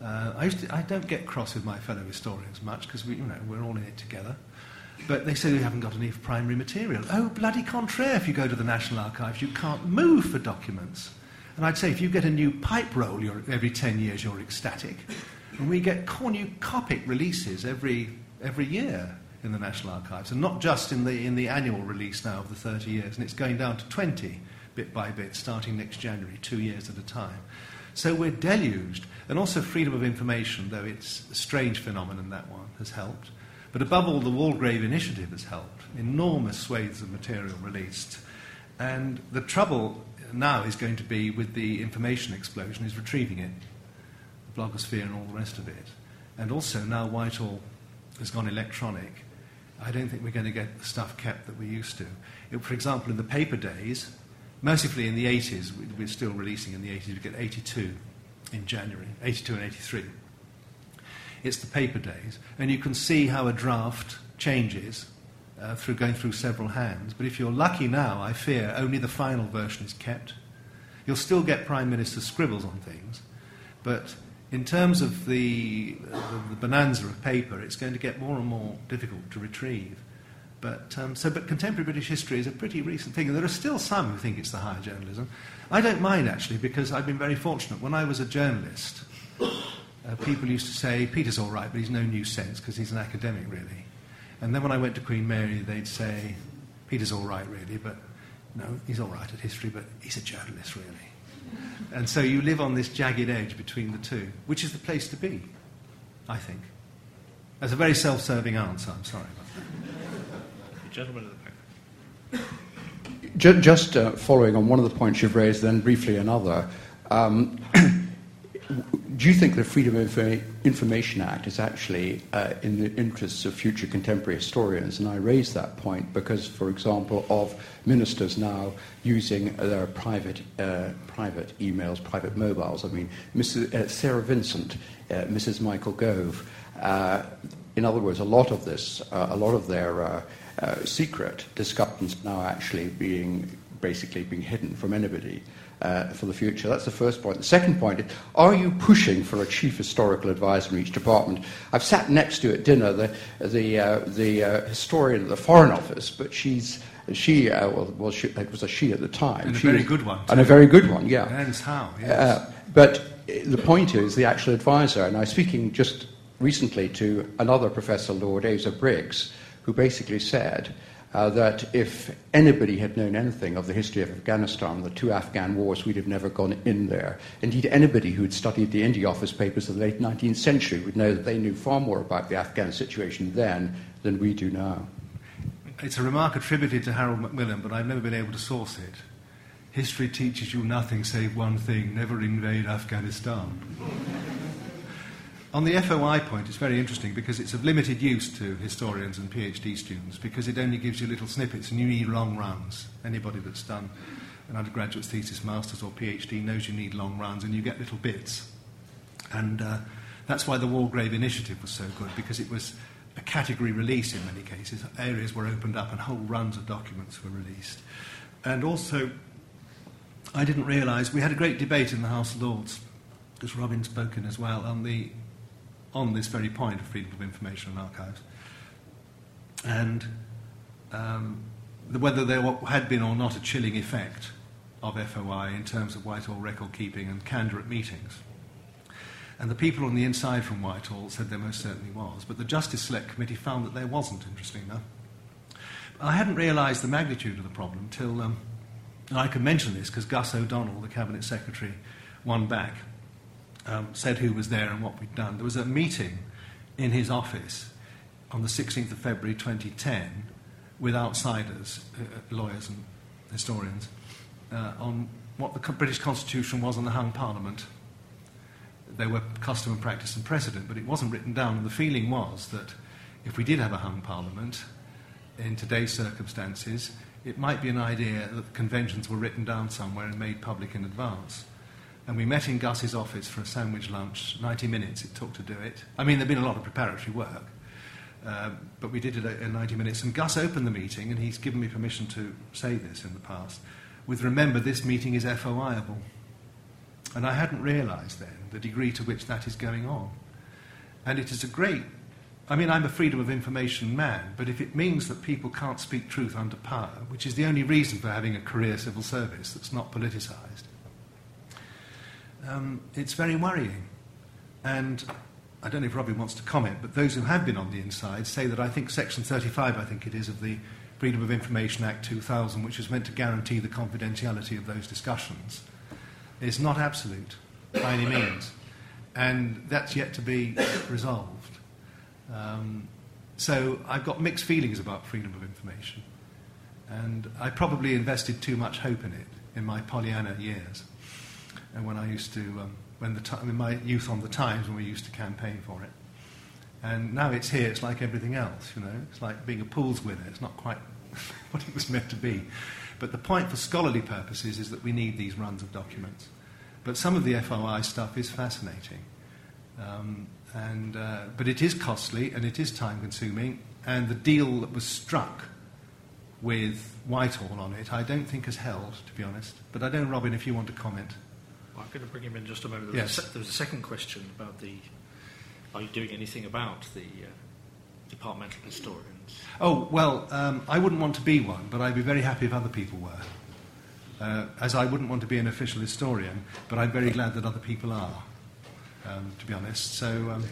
uh, I, to, I, don't get cross with my fellow historians much because we, you know, we're all in it together. But they say we haven't got any primary material. Oh, bloody contraire, if you go to the National Archives, you can't move for documents. And I'd say if you get a new pipe roll every 10 years, you're ecstatic. And we get cornucopic releases every, every year in the National Archives, and not just in the, in the annual release now of the 30 years, and it's going down to 20 bit by bit starting next January, two years at a time. So we're deluged, and also freedom of information, though it's a strange phenomenon, that one has helped. But above all, the Waldegrave Initiative has helped. Enormous swathes of material released. And the trouble now is going to be with the information explosion is retrieving it, the blogosphere and all the rest of it. And also now Whitehall has gone electronic. I don't think we're going to get the stuff kept that we used to. It, for example, in the paper days, mercifully in the 80s, we're still releasing in the 80s, we get 82 in January, 82 and 83. It's the paper days, and you can see how a draft changes uh, through going through several hands. But if you're lucky now, I fear only the final version is kept. You'll still get Prime Minister's scribbles on things, but in terms of the, the, bonanza of paper, it's going to get more and more difficult to retrieve. But, um, so, but contemporary British history is a pretty recent thing, and there are still some who think it's the higher journalism. I don't mind, actually, because I've been very fortunate. When I was a journalist, uh, people used to say, Peter's all right, but he's no new sense because he's an academic, really. And then when I went to Queen Mary, they'd say, Peter's all right, really, but no, he's all right at history, but he's a journalist, really. And so you live on this jagged edge between the two, which is the place to be, I think. That's a very self serving answer, I'm sorry about that. Gentleman at the back. Just uh, following on one of the points you've raised, then briefly another. Um, do you think the Freedom of Information Act is actually uh, in the interests of future contemporary historians? And I raise that point because, for example, of ministers now using their private, uh, private emails, private mobiles. I mean, Mrs., uh, Sarah Vincent, uh, Mrs. Michael Gove. Uh, in other words, a lot of this, uh, a lot of their secret discussions now actually being basically being hidden from anybody uh, for the future. That's the first point. The second point is, are you pushing for a chief historical advisor in each department? I've sat next to at dinner the, the, uh, the uh, historian of the Foreign Office, but she's she, uh, well, well she, it was a she at the time. And she a very was, good one. And a very good one, yeah. And how, yes. Uh, but the point is the actual advisor, and I was speaking just recently to another professor, Lord Asa Briggs, who basically said, uh, that if anybody had known anything of the history of Afghanistan, the two Afghan wars, we'd have never gone in there. Indeed, anybody who had studied the India Office papers of the late 19th century would know that they knew far more about the Afghan situation then than we do now. It's a remark attributed to Harold Macmillan, but I've never been able to source it. History teaches you nothing save one thing never invade Afghanistan. On the FOI point, it's very interesting because it's of limited use to historians and PhD students because it only gives you little snippets and you need long runs. Anybody that's done an undergraduate thesis, master's, or PhD knows you need long runs and you get little bits. And uh, that's why the Waldegrave Initiative was so good because it was a category release in many cases. Areas were opened up and whole runs of documents were released. And also, I didn't realise we had a great debate in the House of Lords, because Robin spoken as well, on the on this very point of freedom of information and archives. And um, the, whether there had been or not a chilling effect of FOI in terms of Whitehall record keeping and candour at meetings. And the people on the inside from Whitehall said there most certainly was, but the Justice Select Committee found that there wasn't, interesting enough. I hadn't realised the magnitude of the problem till, um, and I can mention this because Gus O'Donnell, the Cabinet Secretary, won back um, said who was there and what we'd done. There was a meeting in his office on the 16th of February 2010 with outsiders, uh, uh, lawyers and historians, uh, on what the British Constitution was on the hung parliament. There were custom and practice and precedent, but it wasn't written down. And the feeling was that if we did have a hung parliament in today's circumstances, it might be an idea that conventions were written down somewhere and made public in advance. And we met in Gus's office for a sandwich lunch. 90 minutes it took to do it. I mean, there'd been a lot of preparatory work, uh, but we did it in 90 minutes. And Gus opened the meeting, and he's given me permission to say this in the past, with remember, this meeting is FOIable. And I hadn't realised then the degree to which that is going on. And it is a great I mean, I'm a freedom of information man, but if it means that people can't speak truth under power, which is the only reason for having a career civil service that's not politicised, um, it's very worrying. And I don't know if Robbie wants to comment, but those who have been on the inside say that I think Section 35, I think it is, of the Freedom of Information Act 2000, which is meant to guarantee the confidentiality of those discussions, is not absolute by any means. And that's yet to be resolved. Um, so I've got mixed feelings about freedom of information. And I probably invested too much hope in it in my Pollyanna years and when I used to, um, when the time, in my youth on the Times, when we used to campaign for it. And now it's here, it's like everything else, you know. It's like being a pools winner. It's not quite what it was meant to be. But the point for scholarly purposes is that we need these runs of documents. But some of the FOI stuff is fascinating. Um, and, uh, but it is costly and it is time consuming. And the deal that was struck with Whitehall on it, I don't think has held, to be honest. But I don't, know, Robin, if you want to comment. I'm going to bring him in just a moment. There was, yes. a, there was a second question about the are you doing anything about the uh, departmental historians? Oh, well, um, I wouldn't want to be one, but I'd be very happy if other people were. Uh, as I wouldn't want to be an official historian, but I'm very glad that other people are, um, to be honest. So. Um,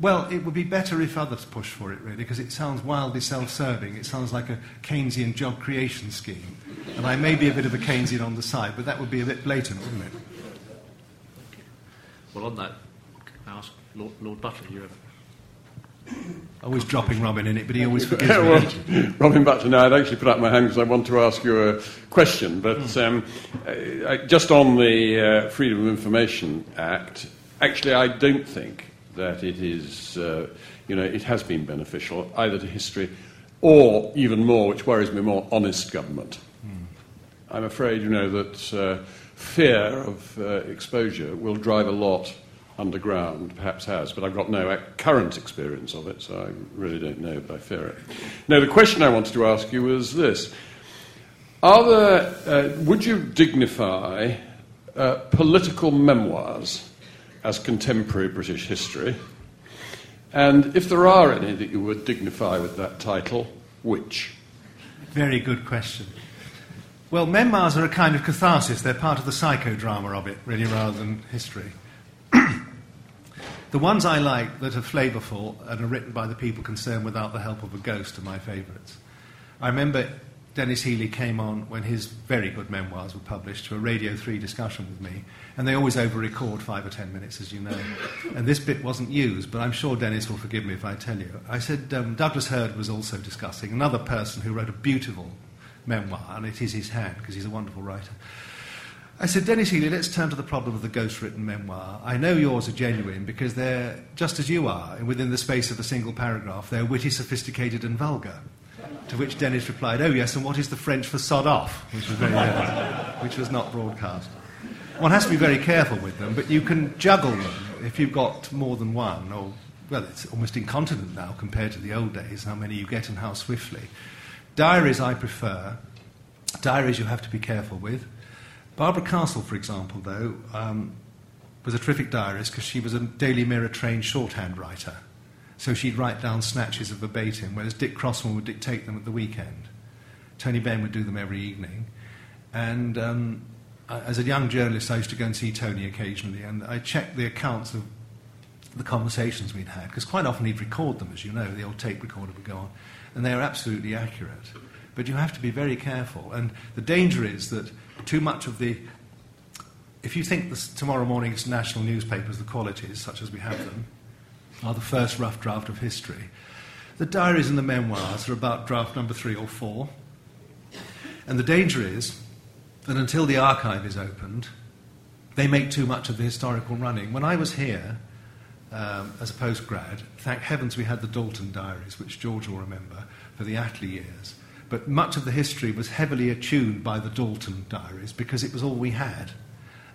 well, it would be better if others pushed for it, really, because it sounds wildly self serving. It sounds like a Keynesian job creation scheme. And I may be a bit of a Keynesian on the side, but that would be a bit blatant, wouldn't it? Well, on that, I ask Lord, Lord Butler, you have. Always dropping Robin in it, but he always forgets me. well, Robin Butler, now I'd actually put up my hand because I want to ask you a question, but hmm. um, uh, just on the uh, Freedom of Information Act, actually, I don't think that it is, uh, you know, it has been beneficial either to history or, even more, which worries me more, honest government. Mm. I'm afraid, you know, that uh, fear of uh, exposure will drive a lot underground, perhaps has, but I've got no current experience of it, so I really don't know, but I fear it. Now, the question I wanted to ask you was this. Are there, uh, would you dignify uh, political memoirs as contemporary British history? And if there are any that you would dignify with that title, which? Very good question. Well, memoirs are a kind of catharsis. They're part of the psychodrama of it, really, rather than history. The ones I like that are flavourful and are written by the people concerned without the help of a ghost are my favourites. I remember Denis Healey came on when his very good memoirs were published to a Radio 3 discussion with me, and they always over record five or ten minutes, as you know. And this bit wasn't used, but I'm sure Denis will forgive me if I tell you. I said um, Douglas Hurd was also discussing, another person who wrote a beautiful memoir, and it is his hand, because he's a wonderful writer. I said, Denis Healey, let's turn to the problem of the ghost written memoir. I know yours are genuine because they're, just as you are, and within the space of a single paragraph, they're witty, sophisticated, and vulgar. To which Denis replied, Oh, yes, and what is the French for sod off? Which was, very, which was not broadcast. One has to be very careful with them, but you can juggle them if you've got more than one, or, well, it's almost incontinent now compared to the old days, how many you get and how swiftly. Diaries I prefer. Diaries you have to be careful with. Barbara Castle, for example, though, um, was a terrific diarist because she was a Daily Mirror trained shorthand writer. So she'd write down snatches of verbatim, whereas Dick Crossman would dictate them at the weekend. Tony Benn would do them every evening. And um, Uh, as a young journalist, I used to go and see Tony occasionally, and I checked the accounts of the conversations we'd had, because quite often he'd record them, as you know, the old tape recorder would go on, and they are absolutely accurate. But you have to be very careful. And the danger is that too much of the. If you think this, tomorrow morning's national newspapers, the qualities, such as we have them, are the first rough draft of history, the diaries and the memoirs are about draft number three or four. And the danger is that until the archive is opened, they make too much of the historical running. When I was here um, as a postgrad, thank heavens we had the Dalton diaries, which George will remember, for the Attlee years. But much of the history was heavily attuned by the Dalton diaries because it was all we had.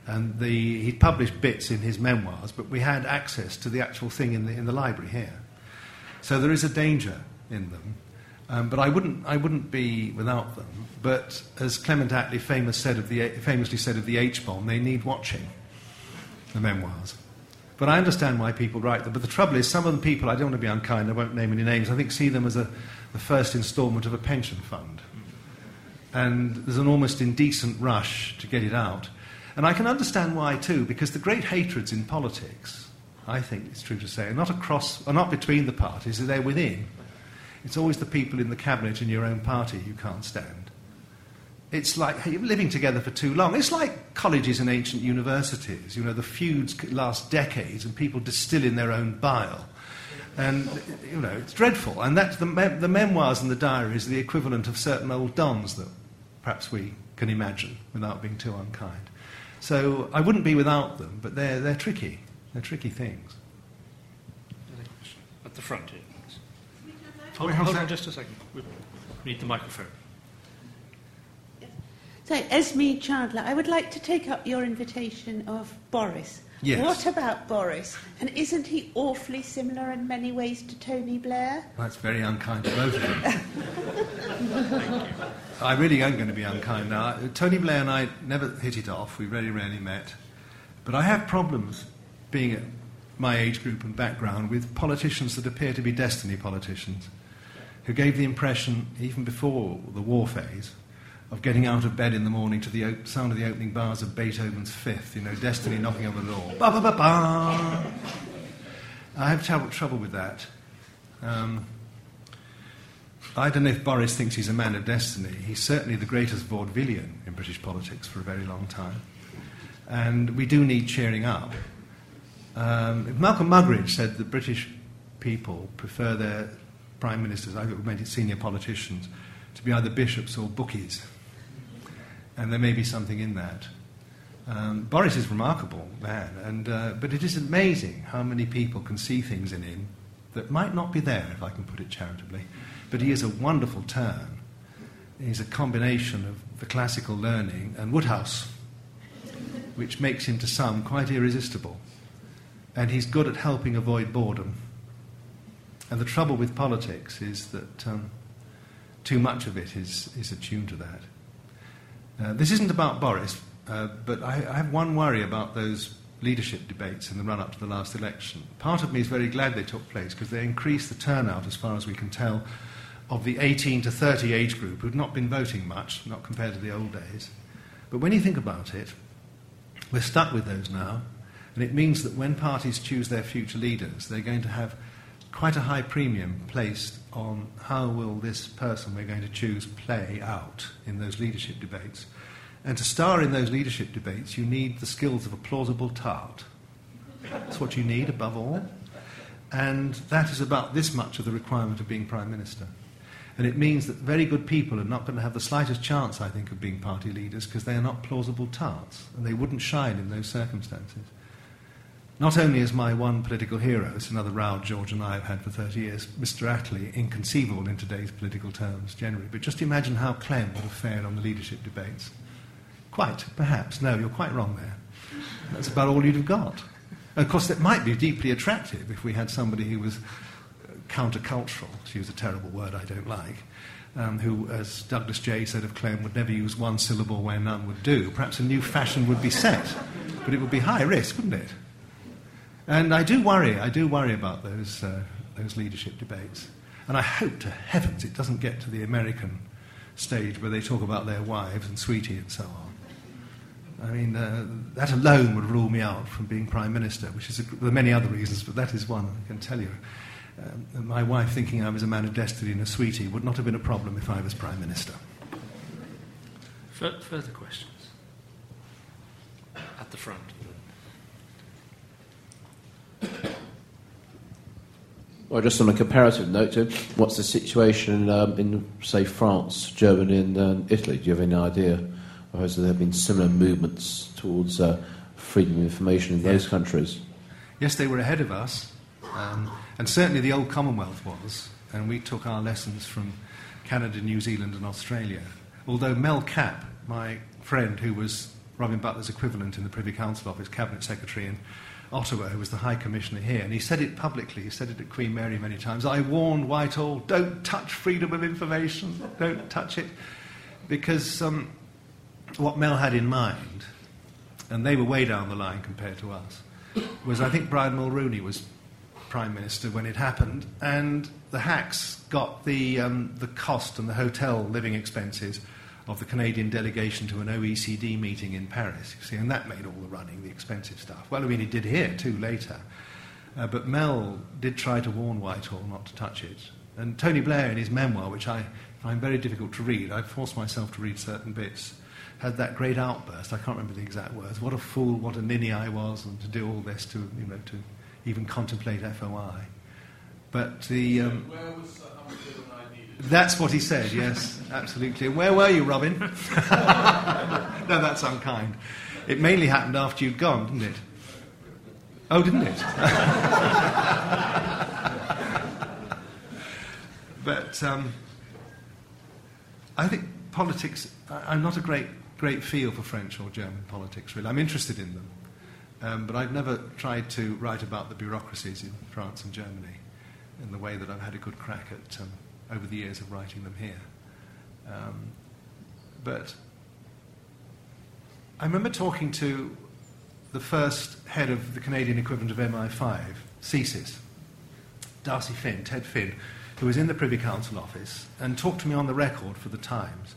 And the, he published bits in his memoirs, but we had access to the actual thing in the, in the library here. So there is a danger in them. Um, but I wouldn't, I wouldn't be without them. But as Clement Attlee famous said of the, famously said of the H bomb, they need watching, the memoirs. But I understand why people write them. But the trouble is, some of the people, I don't want to be unkind, I won't name any names, I think see them as a, the first instalment of a pension fund. And there's an almost indecent rush to get it out. And I can understand why too, because the great hatreds in politics, I think it's true to say, are not across, are not between the parties, they're within. It's always the people in the cabinet in your own party you can't stand. It's like you're living together for too long. It's like colleges and ancient universities. You know, the feuds last decades and people distill in their own bile. And, you know, it's dreadful. And that's the, me- the memoirs and the diaries are the equivalent of certain old dons that perhaps we can imagine without being too unkind. So I wouldn't be without them, but they're, they're tricky. They're tricky things. At the front here. Hold, hold on just a second. We need the microphone. So, Esme Chandler, I would like to take up your invitation of Boris. Yes. What about Boris? And isn't he awfully similar in many ways to Tony Blair? That's very unkind of both of them. I really am going to be unkind now. Tony Blair and I never hit it off. We very rarely met. But I have problems being at my age group and background with politicians that appear to be destiny politicians, who gave the impression, even before the war phase, of getting out of bed in the morning to the op- sound of the opening bars of Beethoven's Fifth, you know, destiny knocking on the door. Ba ba ba ba. I have trouble, trouble with that. Um, I don't know if Boris thinks he's a man of destiny. He's certainly the greatest vaudevillian in British politics for a very long time. And we do need cheering up. Um, Malcolm Muggeridge said that British people prefer their prime ministers, I it senior politicians, to be either bishops or bookies. And there may be something in that. Um, Boris is a remarkable man, and, uh, but it is amazing how many people can see things in him that might not be there, if I can put it charitably. But he is a wonderful turn. He's a combination of the classical learning and Wodehouse, which makes him to some quite irresistible. And he's good at helping avoid boredom. And the trouble with politics is that um, too much of it is, is attuned to that. Uh, this isn't about Boris, uh, but I, I have one worry about those leadership debates in the run up to the last election. Part of me is very glad they took place because they increased the turnout, as far as we can tell, of the 18 to 30 age group who'd not been voting much, not compared to the old days. But when you think about it, we're stuck with those now. And it means that when parties choose their future leaders, they're going to have quite a high premium placed on how will this person we're going to choose play out in those leadership debates. And to star in those leadership debates, you need the skills of a plausible tart. That's what you need above all. And that is about this much of the requirement of being Prime Minister. And it means that very good people are not going to have the slightest chance, I think, of being party leaders because they are not plausible tarts and they wouldn't shine in those circumstances. Not only is my one political hero, it's another row George and I have had for 30 years, Mr. Attlee, inconceivable in today's political terms generally, but just imagine how Clem would have fared on the leadership debates. Quite, perhaps. No, you're quite wrong there. That's about all you'd have got. And of course, it might be deeply attractive if we had somebody who was countercultural, to use a terrible word I don't like, um, who, as Douglas Jay said of Clem, would never use one syllable where none would do. Perhaps a new fashion would be set, but it would be high risk, wouldn't it? And I do worry, I do worry about those, uh, those leadership debates. And I hope to heavens it doesn't get to the American stage where they talk about their wives and sweetie and so on. I mean, uh, that alone would rule me out from being Prime Minister, which is, a, there are many other reasons, but that is one, I can tell you. Um, my wife thinking I was a man of destiny and a sweetie would not have been a problem if I was Prime Minister. further questions? At the front. Well, just on a comparative note, what's the situation um, in, say, France, Germany, and uh, Italy? Do you have any idea? Or has there been similar movements towards uh, freedom of information in yes. those countries? Yes, they were ahead of us. Um, and certainly the old Commonwealth was. And we took our lessons from Canada, New Zealand, and Australia. Although Mel Cappe, my friend, who was Robin Butler's equivalent in the Privy Council Office, Cabinet Secretary in Ottawa, who was the High Commissioner here, and he said it publicly, he said it at Queen Mary many times. I warned Whitehall, don't touch freedom of information, don't touch it. Because um, what Mel had in mind, and they were way down the line compared to us, was I think Brian Mulroney was Prime Minister when it happened, and the hacks got the, um, the cost and the hotel living expenses of the Canadian delegation to an OECD meeting in Paris, you see, and that made all the running, the expensive stuff. Well, I mean, he did here too later. Uh, but Mel did try to warn Whitehall not to touch it. And Tony Blair, in his memoir, which I find very difficult to read, I forced myself to read certain bits, had that great outburst. I can't remember the exact words. What a fool, what a ninny I was, and to do all this, to, you know, to even contemplate FOI. But the. Um, that's what he said, yes, absolutely. Where were you, Robin? no, that's unkind. It mainly happened after you'd gone, didn't it? Oh, didn't it? but um, I think politics, I'm not a great, great feel for French or German politics, really. I'm interested in them. Um, but I've never tried to write about the bureaucracies in France and Germany in the way that I've had a good crack at um, over the years of writing them here. Um, but I remember talking to the first head of the Canadian equivalent of MI5, CSIS, D'Arcy Finn, Ted Finn, who was in the Privy Council office and talked to me on the record for the Times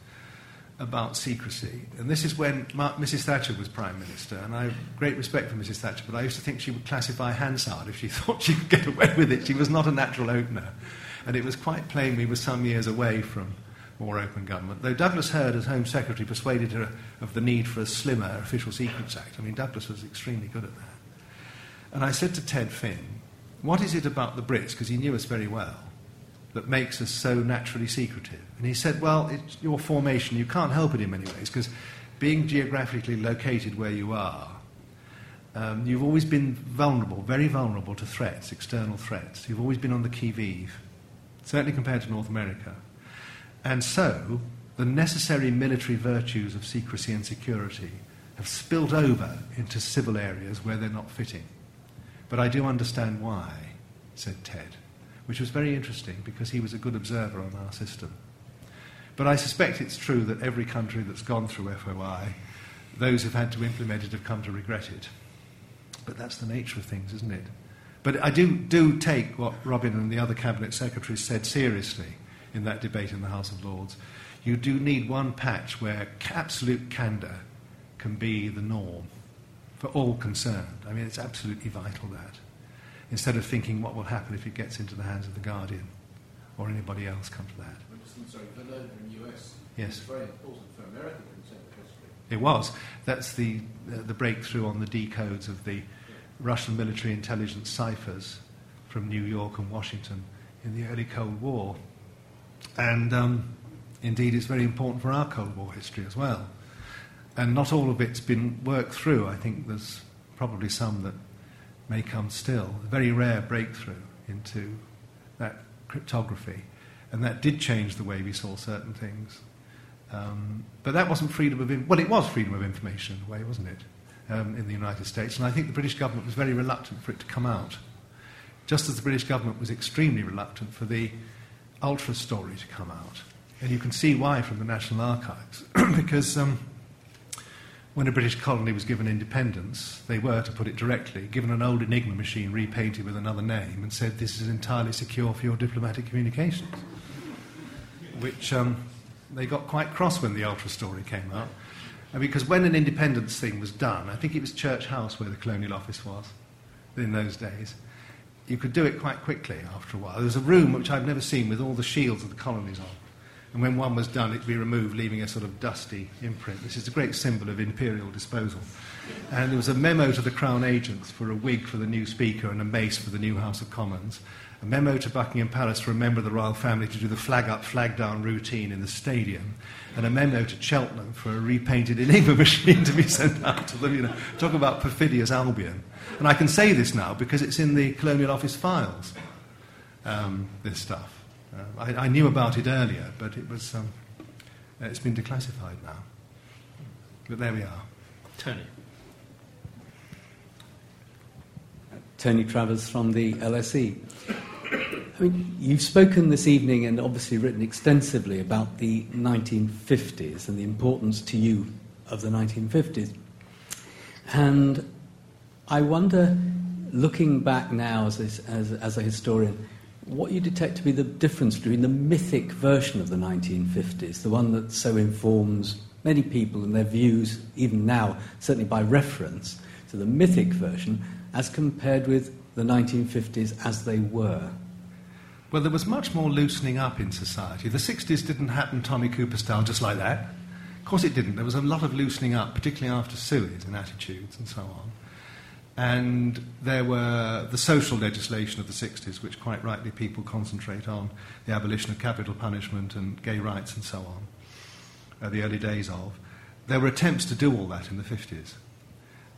about secrecy. And this is when Mrs. Thatcher was Prime Minister, and I have great respect for Mrs. Thatcher, but I used to think she would classify Hansard if she thought she could get away with it. She was not a natural opener. And it was quite plain we were some years away from more open government. Though Douglas Hurd, as Home Secretary, persuaded her of the need for a slimmer Official Secrets Act. I mean, Douglas was extremely good at that. And I said to Ted Finn, What is it about the Brits, because he knew us very well, that makes us so naturally secretive? And he said, Well, it's your formation. You can't help it in many ways, because being geographically located where you are, um, you've always been vulnerable, very vulnerable to threats, external threats. You've always been on the qui vive certainly compared to North America. And so, the necessary military virtues of secrecy and security have spilt over into civil areas where they're not fitting. But I do understand why, said Ted, which was very interesting because he was a good observer on our system. But I suspect it's true that every country that's gone through FOI, those who've had to implement it have come to regret it. But that's the nature of things, isn't it? But I do, do take what Robin and the other cabinet secretaries said seriously in that debate in the House of Lords. You do need one patch where absolute candour can be the norm. for all concerned. I mean, it's absolutely vital that. Instead of thinking what will happen if it gets into the hands of the Guardian or anybody else come to that. Sorry, Venona in the US. Yes. It's very important for American history. It was. That's the, uh, the breakthrough on the decodes of the Russian military intelligence ciphers from New York and Washington in the early Cold War. And um, indeed, it's very important for our Cold War history as well. And not all of it's been worked through. I think there's probably some that may come still. A very rare breakthrough into that cryptography. And that did change the way we saw certain things. Um, but that wasn't freedom of, in- well, it was freedom of information in a way, wasn't it, um, in the United States. And I think the British government was very reluctant for it to come out. Just as the British government was extremely reluctant for the Ultra story to come out. And you can see why from the National Archives. because um, when a British colony was given independence, they were, to put it directly, given an old Enigma machine repainted with another name and said, This is entirely secure for your diplomatic communications. Which um, they got quite cross when the Ultra story came out. Because when an independence thing was done, I think it was Church House where the Colonial Office was in those days, you could do it quite quickly after a while. There was a room which I've never seen with all the shields of the colonies on. And when one was done, it'd be removed, leaving a sort of dusty imprint. This is a great symbol of imperial disposal. And there was a memo to the Crown agents for a wig for the new Speaker and a mace for the new House of Commons. A memo to Buckingham Palace for a member of the royal family to do the flag up, flag down routine in the stadium. And a memo to Cheltenham for a repainted Enigma machine to be sent out to them. You know, talk about perfidious Albion. And I can say this now because it's in the Colonial Office files, um, this stuff. Uh, I, I, knew about it earlier, but it was, um, it's been declassified now. But there we are. Tony. Tony Travers from the LSE. I mean, you've spoken this evening and obviously written extensively about the 1950s and the importance to you of the 1950s. And I wonder, looking back now as a, as, as a historian, what you detect to be the difference between the mythic version of the 1950s, the one that so informs many people and their views, even now, certainly by reference, to the mythic version, as compared with the 1950s as they were? Well, there was much more loosening up in society. The 60s didn't happen Tommy Cooper style just like that. Of course it didn't. There was a lot of loosening up, particularly after Suez and attitudes and so on. And there were the social legislation of the 60s, which quite rightly people concentrate on the abolition of capital punishment and gay rights and so on, uh, the early days of. There were attempts to do all that in the 50s.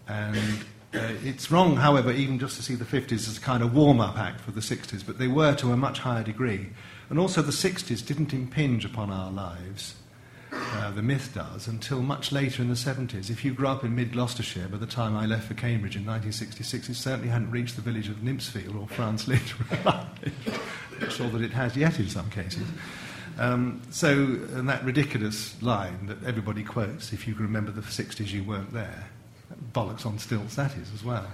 And uh, it's wrong, however, even just to see the 50s as a kind of warm up act for the 60s, but they were to a much higher degree. And also, the 60s didn't impinge upon our lives uh, the myth does, until much later in the 70s. If you grew up in mid Gloucestershire, by the time I left for Cambridge in 1966, it certainly hadn't reached the village of Nympsfield or France later. I'm sure that it has yet in some cases. Um, so, and that ridiculous line that everybody quotes, if you can remember the 60s, you weren't there, bollocks on stilts that is as well.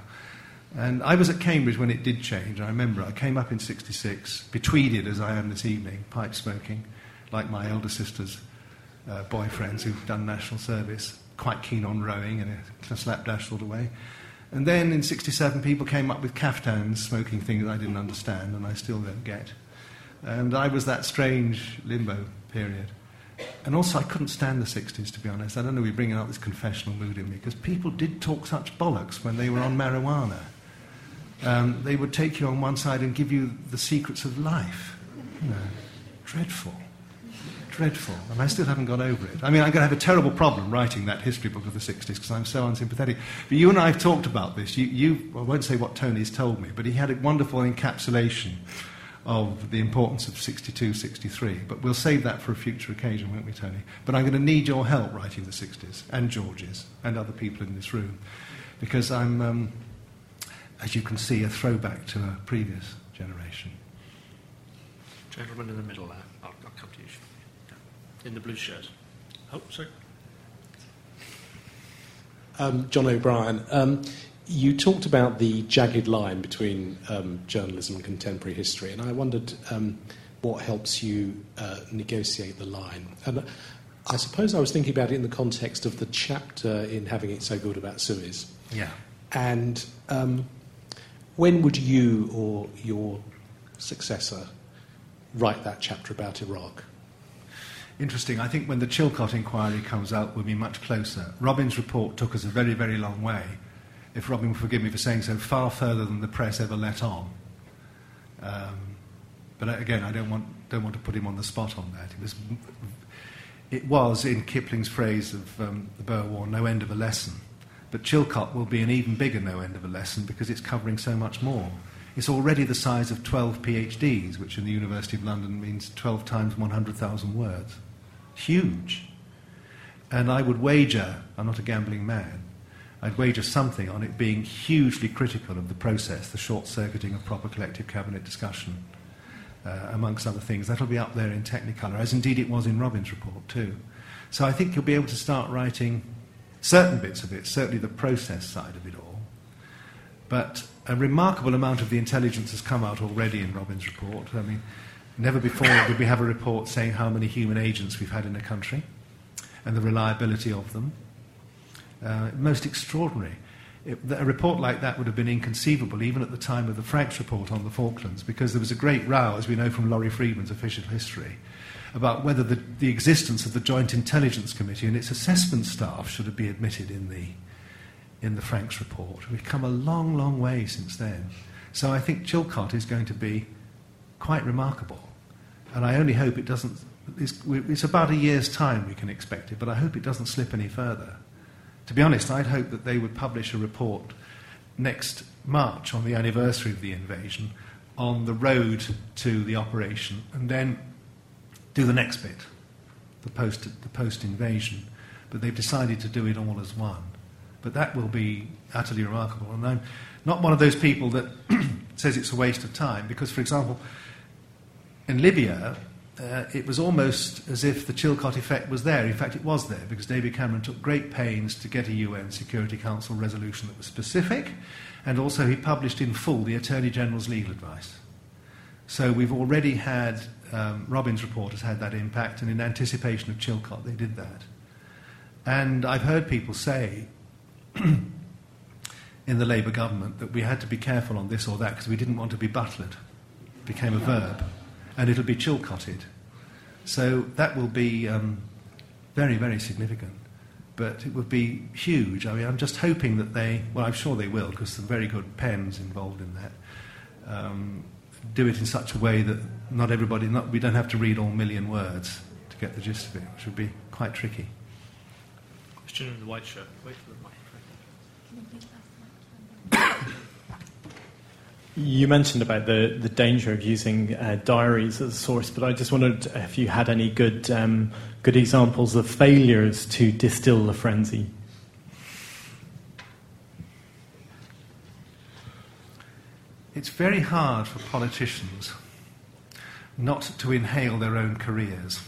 And I was at Cambridge when it did change. I remember I came up in 66, betweeded as I am this evening, pipe smoking, like my elder sisters uh, boyfriends who've done national service, quite keen on rowing and a slapdash sort of way. And then in 67, people came up with caftans, smoking things I didn't understand and I still don't get. And I was that strange limbo period. And also, I couldn't stand the 60s, to be honest. I don't know, we're bringing out this confessional mood in me, because people did talk such bollocks when they were on marijuana. Um, they would take you on one side and give you the secrets of life. You know, dreadful dreadful, and I still haven't got over it. I mean, I'm going to have a terrible problem writing that history book of the 60s because I'm so unsympathetic. But you and I have talked about this. You, you I won't say what Tony's told me, but he had a wonderful encapsulation of the importance of 62, 63. But we'll save that for a future occasion, won't we, Tony? But I'm going to need your help writing the 60s, and George's, and other people in this room, because I'm, um, as you can see, a throwback to a previous generation. Gentleman in the middle there. I'll, I'll come to you. In the blue shirt. Oh, sorry. Um, John O'Brien, um, you talked about the jagged line between um, journalism and contemporary history, and I wondered um, what helps you uh, negotiate the line. And I suppose I was thinking about it in the context of the chapter in Having It So Good about Suez, Yeah. And um, when would you or your successor write that chapter about Iraq? Interesting. I think when the Chilcot inquiry comes out, we'll be much closer. Robin's report took us a very, very long way. If Robin will forgive me for saying so, far further than the press ever let on. Um, but again, I don't want, don't want to put him on the spot on that. It was, it was in Kipling's phrase of um, the Boer War, no end of a lesson. But Chilcot will be an even bigger no end of a lesson because it's covering so much more. It's already the size of 12 PhDs, which in the University of London means 12 times 100,000 words. Huge. And I would wager, I'm not a gambling man, I'd wager something on it being hugely critical of the process, the short circuiting of proper collective cabinet discussion, uh, amongst other things. That'll be up there in Technicolor, as indeed it was in Robin's report too. So I think you'll be able to start writing certain bits of it, certainly the process side of it all. But a remarkable amount of the intelligence has come out already in Robin's report. I mean, never before did we have a report saying how many human agents we've had in a country and the reliability of them. Uh, most extraordinary. It, a report like that would have been inconceivable even at the time of the Franks report on the Falklands because there was a great row, as we know from Laurie Freedman's official history, about whether the, the existence of the Joint Intelligence Committee and its assessment staff should be admitted in the, in the Franks report. We've come a long, long way since then. So I think Chilcot is going to be quite remarkable. And I only hope it doesn't. It's, it's about a year's time we can expect it, but I hope it doesn't slip any further. To be honest, I'd hope that they would publish a report next March on the anniversary of the invasion on the road to the operation and then do the next bit, the post, the post invasion. But they've decided to do it all as one. But that will be utterly remarkable. And I'm not one of those people that says it's a waste of time because, for example, in Libya, uh, it was almost as if the Chilcot effect was there. In fact, it was there because David Cameron took great pains to get a UN Security Council resolution that was specific, and also he published in full the Attorney General's legal advice. So we've already had, um, Robin's report has had that impact, and in anticipation of Chilcot, they did that. And I've heard people say in the Labour government that we had to be careful on this or that because we didn't want to be butlered. It became a verb and it'll be Chilcotted. So that will be um, very, very significant. But it would be huge. I mean, I'm just hoping that they, well, I'm sure they will, because some very good pens involved in that, um, do it in such a way that not everybody, not, we don't have to read all million words to get the gist of it, which would be quite tricky. Question in the white shirt. Wait for the microphone. You mentioned about the, the danger of using uh, diaries as a source, but I just wondered if you had any good, um, good examples of failures to distill the frenzy. It's very hard for politicians not to inhale their own careers,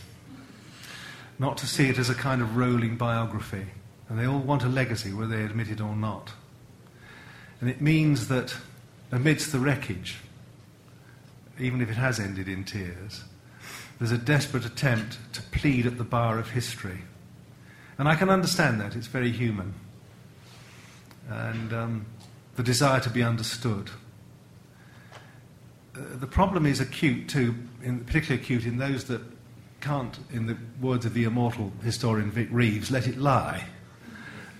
not to see it as a kind of rolling biography. And they all want a legacy, whether they admit it or not. And it means that amidst the wreckage, even if it has ended in tears, there's a desperate attempt to plead at the bar of history. And I can understand that, it's very human. And um, the desire to be understood. Uh, the problem is acute too, in, particularly acute in those that can't, in the words of the immortal historian Vic Reeves, let it lie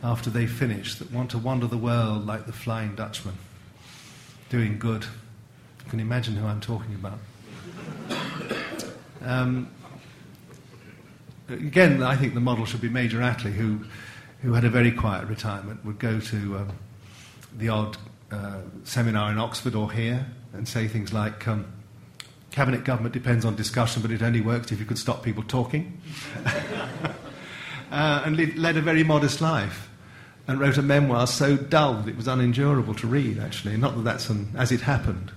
after they finish, that want to wander the world like the Flying Dutchman doing good. You can imagine who I'm talking about. Um, again, I think the model should be Major Attlee, who, who had a very quiet retirement, would go to um, the odd uh, seminar in Oxford or here and say things like, um, Cabinet government depends on discussion, but it only works if you could stop people talking. uh, and led a very modest life and wrote a memoir so dull that it was unendurable to read, actually. Not that that's an, as it happened.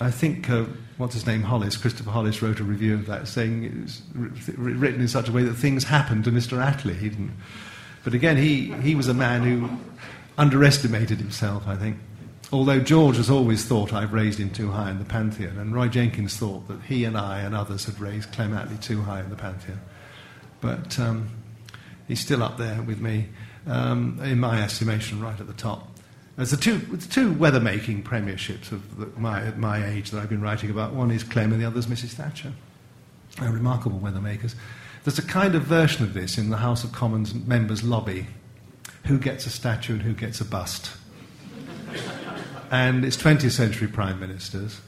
I think, uh, what's his name, Hollis, Christopher Hollis wrote a review of that saying it was written in such a way that things happened to Mr. Attlee. He didn't. But again, he, he was a man who underestimated himself, I think. Although George has always thought I've raised him too high in the pantheon, and Roy Jenkins thought that he and I and others had raised Clem Attlee too high in the pantheon. But um, he's still up there with me. Um, in my estimation, right at the top. There's the two, two weather-making premierships of the, my, my age that I've been writing about. One is Clem and the other is Mrs. Thatcher. They're remarkable weather makers. There's a kind of version of this in the House of Commons members' lobby. Who gets a statue and who gets a bust? and it's 20th century prime ministers.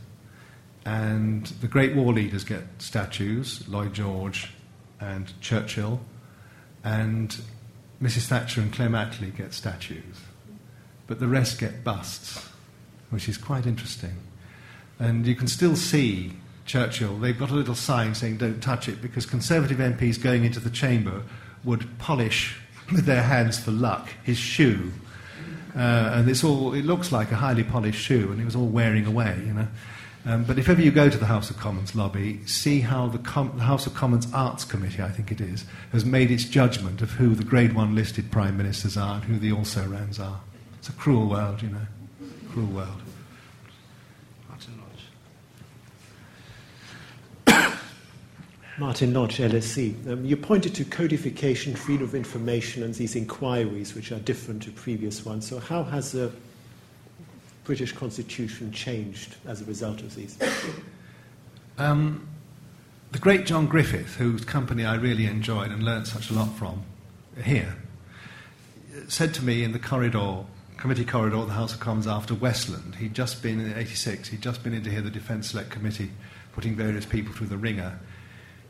And the great war leaders get statues, Lloyd George and Churchill. And Mrs. Thatcher and Clem Attlee get statues. But the rest get busts, which is quite interesting. And you can still see Churchill, they've got a little sign saying don't touch it because Conservative MPs going into the chamber would polish with their hands for luck his shoe. Uh, and it's all, it looks like a highly polished shoe and it was all wearing away, you know. Um, but if ever you go to the House of Commons lobby, see how the, Com- the, House of Commons Arts Committee, I think it is, has made its judgment of who the grade one listed prime ministers are and who the also rans are. It's a cruel world, you know. Cruel world. Martin Lodge, Martin Lodge, LSE. Um, you pointed to codification, freedom of information, and these inquiries, which are different to previous ones. So, how has the British Constitution changed as a result of these? Um, the great John Griffith, whose company I really enjoyed and learnt such a lot from here, said to me in the corridor, committee corridor of the House of Commons after Westland, he'd just been in 86, he'd just been in to hear the Defence Select Committee putting various people through the wringer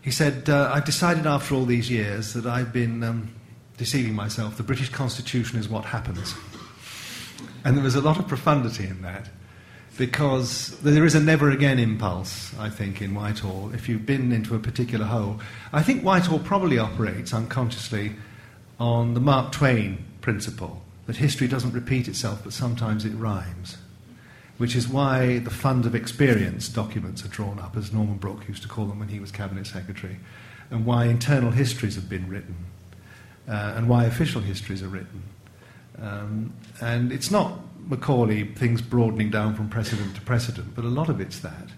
he said, uh, I've decided after all these years that I've been um, deceiving myself. The British Constitution is what happens. And there was a lot of profundity in that because there is a never again impulse, I think, in Whitehall. If you've been into a particular hole, I think Whitehall probably operates unconsciously on the Mark Twain principle that history doesn't repeat itself, but sometimes it rhymes which is why the Fund of Experience documents are drawn up, as Norman Brooke used to call them when he was Cabinet Secretary, and why internal histories have been written, uh, and why official histories are written. Um, and it's not Macaulay, things broadening down from precedent to precedent, but a lot of it's that.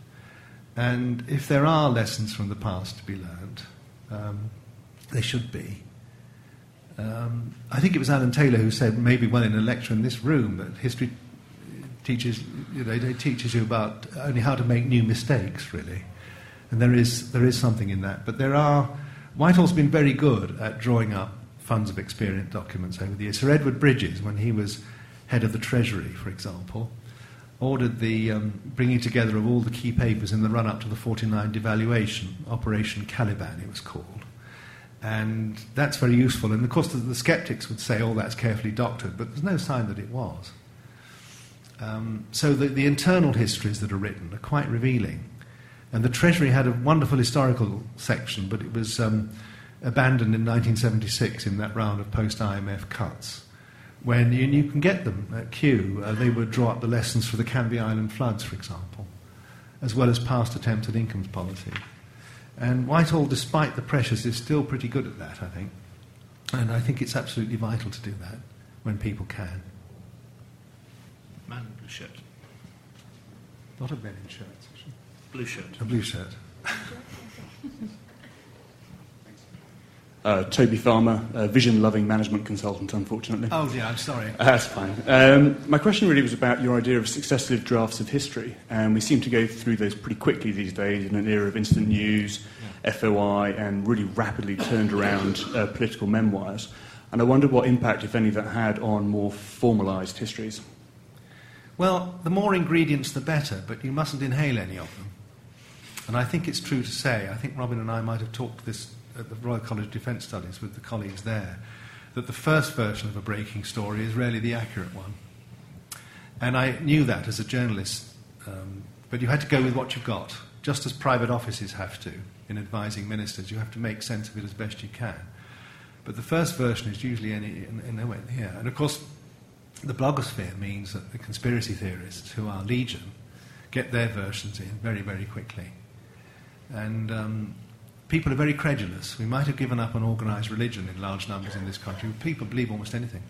And if there are lessons from the past to be learned, um, they should be. Um, I think it was Alan Taylor who said, maybe well in a lecture in this room, that history teaches, you know, it teaches you about only how to make new mistakes, really. And there is, there is something in that. But there are, Whitehall's been very good at drawing up funds of experience documents over the years. Sir Edward Bridges, when he was head of the Treasury, for example, ordered the um, bringing together of all the key papers in the run up to the 49 devaluation, Operation Caliban, it was called. And that's very useful. And of course, the, the skeptics would say, oh, that's carefully doctored, but there's no sign that it was. Um, so the, the internal histories that are written are quite revealing. And the Treasury had a wonderful historical section, but it was um, abandoned in 1976 in that round of post IMF cuts. When you, you, can get them at Kew, uh, they would draw up the lessons for the Canvey Island floods, for example, as well as past attempts at incomes policy. And Whitehall, despite the pressures, is still pretty good at that, I think. And I think it's absolutely vital to do that when people can Man in blue shirt. Not a men in shirts. Blue shirt. A blue shirt. Uh, Toby Farmer, a vision loving management consultant, unfortunately. Oh, yeah, I'm sorry. Uh, that's fine. Um, my question really was about your idea of successive drafts of history. And we seem to go through those pretty quickly these days in an era of instant news. FOI, and really rapidly turned around uh, political memoirs. And I wondered what impact, if any, that had on more formalised histories. Well, the more ingredients, the better, but you mustn't inhale any of them. And I think it's true to say, I think Robin and I might have talked this at the Royal College of Defence Studies with the colleagues there, that the first version of a breaking story is rarely the accurate one. And I knew that as a journalist, um, but you had to go with what you've got, just as private offices have to in advising ministers. You have to make sense of it as best you can. But the first version is usually any, in, in nowhere near. And of course, the blogosphere means that the conspiracy theorists, who are legion, get their versions in very, very quickly. And um, people are very credulous. We might have given up on organized religion in large numbers in this country. People believe almost anything.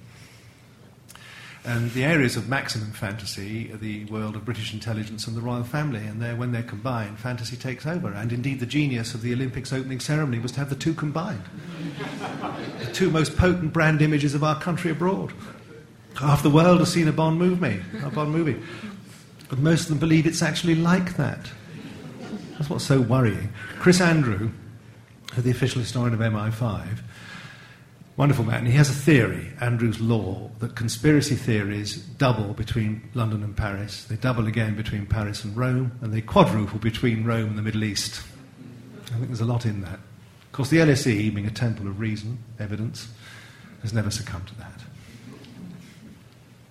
And the areas of maximum fantasy are the world of British intelligence and the royal family, and they're, when they're combined, fantasy takes over. And indeed, the genius of the Olympics opening ceremony was to have the two combined. the two most potent brand images of our country abroad. Half the world has seen a Bond movie, a Bond movie. But most of them believe it's actually like that. That's what's so worrying. Chris Andrew, the official historian of MI5, Wonderful man. He has a theory, Andrew's Law, that conspiracy theories double between London and Paris. They double again between Paris and Rome, and they quadruple between Rome and the Middle East. I think there's a lot in that. Of course, the LSE, being a temple of reason, evidence, has never succumbed to that.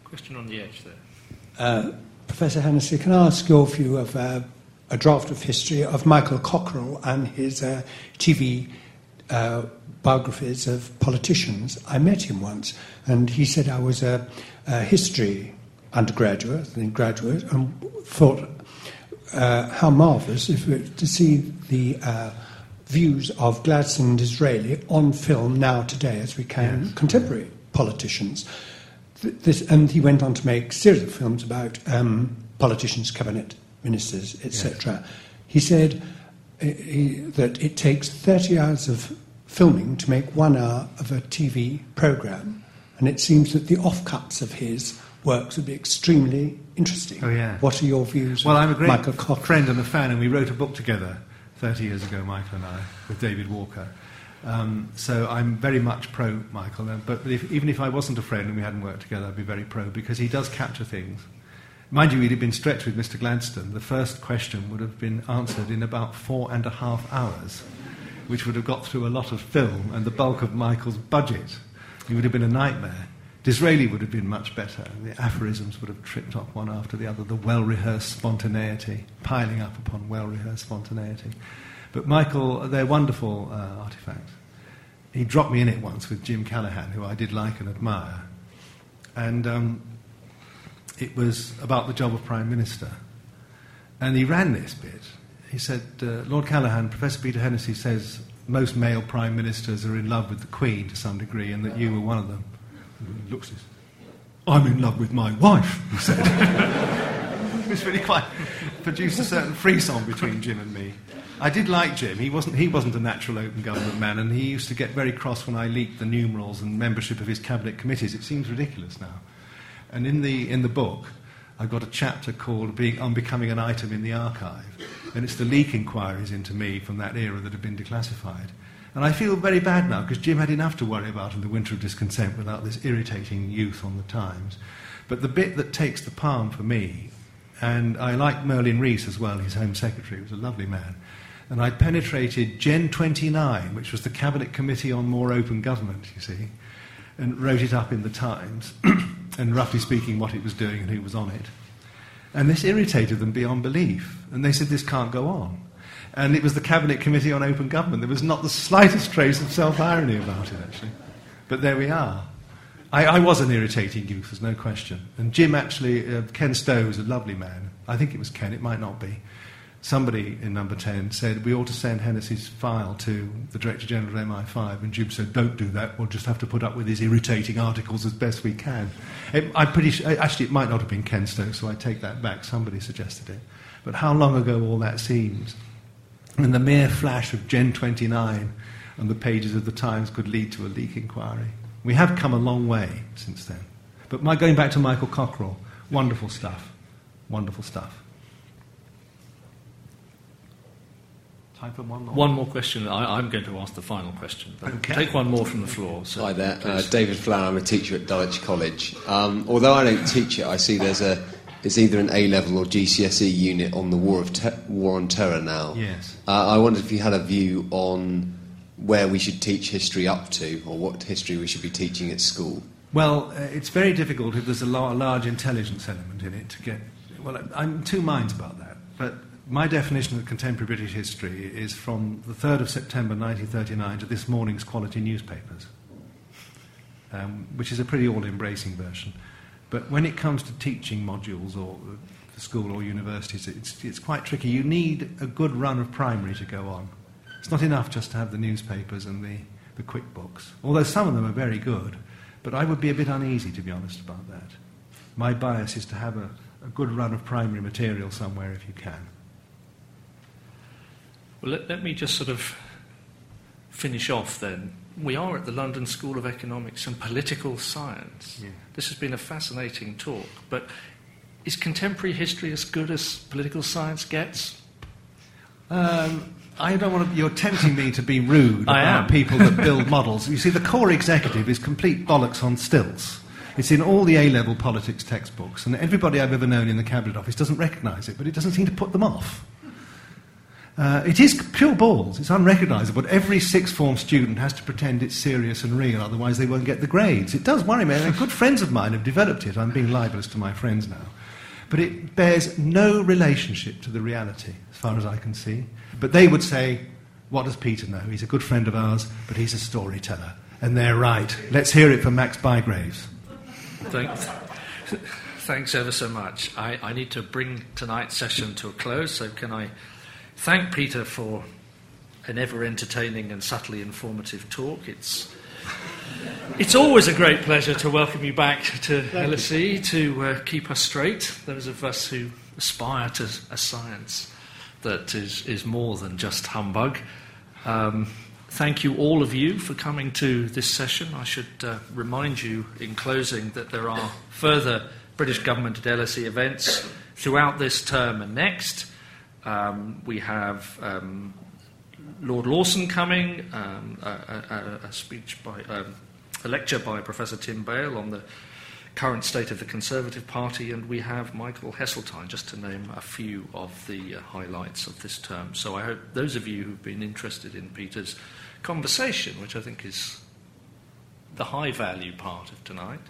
Question on the edge there. Uh, Professor Hennessy, can I ask your view of uh, a draft of history of Michael Cockerell and his uh, TV uh, biographies of politicians. I met him once, and he said I was a, a history undergraduate, then graduate, and thought uh, how marvellous if we to see the uh, views of Gladstone and Disraeli on film now today as we can yes. contemporary politicians. This, and he went on to make series of films about um, politicians, cabinet ministers, etc. Yes. He said uh, he, that it takes 30 hours of filming to make one hour of a TV programme, and it seems that the offcuts of his works would be extremely interesting. Oh, yeah. What are your views? Well, I'm a great Michael friend and a fan, and we wrote a book together 30 years ago, Michael and I, with David Walker. Um, so I'm very much pro Michael, but if, even if I wasn't a friend and we hadn't worked together, I'd be very pro because he does capture things. Mind you, he'd been stretched with Mr. Gladstone. The first question would have been answered in about four and a half hours which would have got through a lot of film and the bulk of Michael's budget. It would have been a nightmare. Disraeli would have been much better. The aphorisms would have tripped off one after the other, the well rehearsed spontaneity, piling up upon well rehearsed spontaneity. But Michael, they're wonderful uh, artifacts. He dropped me in it once with Jim Callaghan, who I did like and admire. And um, it was about the job of Prime Minister. And he ran this bit, he said, uh, Lord Callaghan, Professor Peter Hennessy says most male prime ministers are in love with the Queen to some degree, and that you were one of them. And looks, I'm in love with my wife, he said. it was really quite produced a certain frisson between Jim and me. I did like Jim. He wasn't, he wasn't a natural open government man, and he used to get very cross when I leaked the numerals and membership of his cabinet committees. It seems ridiculous now. And in the, in the book, I've got a chapter called Being, On Becoming an Item in the Archive. And it's the leak inquiries into me from that era that have been declassified. And I feel very bad now because Jim had enough to worry about in the winter of discontent without this irritating youth on the Times. But the bit that takes the palm for me, and I like Merlin Rees as well, his Home Secretary, was a lovely man. And I penetrated Gen 29, which was the Cabinet Committee on More Open Government, you see, and wrote it up in the Times. and roughly speaking, what it was doing and who was on it. And this irritated them beyond belief. And they said, this can't go on. And it was the Cabinet Committee on Open Government. There was not the slightest trace of self irony about it, actually. But there we are. I, I, was an irritating youth, there's no question. And Jim actually, uh, Ken Stowe was a lovely man. I think it was Ken, it might not be somebody in number 10 said we ought to send Hennessy's file to the Director General of MI5, and Jim said, don't do that, we'll just have to put up with his irritating articles as best we can. It, I'm pretty sure, actually, it might not have been Ken Stowe, so I take that back, somebody suggested it. But how long ago all that seems. And the mere flash of Gen 29 on the pages of the Times could lead to a leak inquiry. We have come a long way since then. But my, going back to Michael Cockerell, wonderful stuff. Wonderful stuff. Time for one more. One more question. I, am going to ask the final question. Okay. Take one more from the floor. So Hi there, uh, David Flower. I'm a teacher at Dulwich College. Um, although I don't teach it, I see there's a it's either an A level or GCSE unit on the war of te- war on terror now. Yes. Uh, I wondered if you had a view on where we should teach history up to, or what history we should be teaching at school. Well, uh, it's very difficult if there's a, a large intelligence element in it to get. Well, I'm in two minds about that, but my definition of contemporary British history is from the 3rd of September 1939 to this morning's quality newspapers, um, which is a pretty all embracing version. But when it comes to teaching modules or uh, school or universities, it's, it's quite tricky. You need a good run of primary to go on. It's not enough just to have the newspapers and the, the quick books, although some of them are very good. But I would be a bit uneasy, to be honest, about that. my bias is to have a, a good run of primary material somewhere if you can. Well, let, let me just sort of finish off then. We are at the London School of Economics and Political Science. Yeah. This has been a fascinating talk, but is contemporary history as good as political science gets? Um, I don't want to. You're tempting me to be rude I about am. people that build models. You see, the core executive is complete bollocks on stilts. It's in all the A-level politics textbooks, and everybody I've ever known in the cabinet office doesn't recognise it, but it doesn't seem to put them off. Uh, it is pure balls. It's unrecognisable. But Every sixth form student has to pretend it's serious and real, otherwise they won't get the grades. It does worry me. and good friends of mine have developed it. I'm being libelous to my friends now. But it bears no relationship to the reality, as far as I can see. But they would say, what does Peter know? He's a good friend of ours, but he's a storyteller. And they're right. Let's hear it from Max Bygraves. Thanks. Thanks ever so much. I, I need to bring tonight's session to a close, so can I thank Peter for an ever entertaining and subtly informative talk? It's, it's always a great pleasure to welcome you back to LSE to uh, keep us straight, those of us who aspire to a science that is, is more than just humbug. Um, thank you, all of you, for coming to this session. I should uh, remind you in closing that there are further British Government at LSE events throughout this term and next. Um, we have um, Lord Lawson coming, um, a, a, a, speech by um, a lecture by Professor Tim Bale on the current state of the Conservative Party, and we have Michael Heseltine, just to name a few of the uh, highlights of this term. So I hope those of you who've been interested in Peter's conversation, which I think is the high value part of tonight,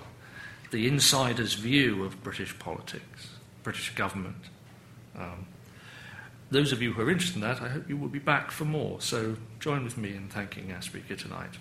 the insider's view of British politics, British government. Um, those of you who are interested in that, I hope you will be back for more. So join with me in thanking our speaker tonight.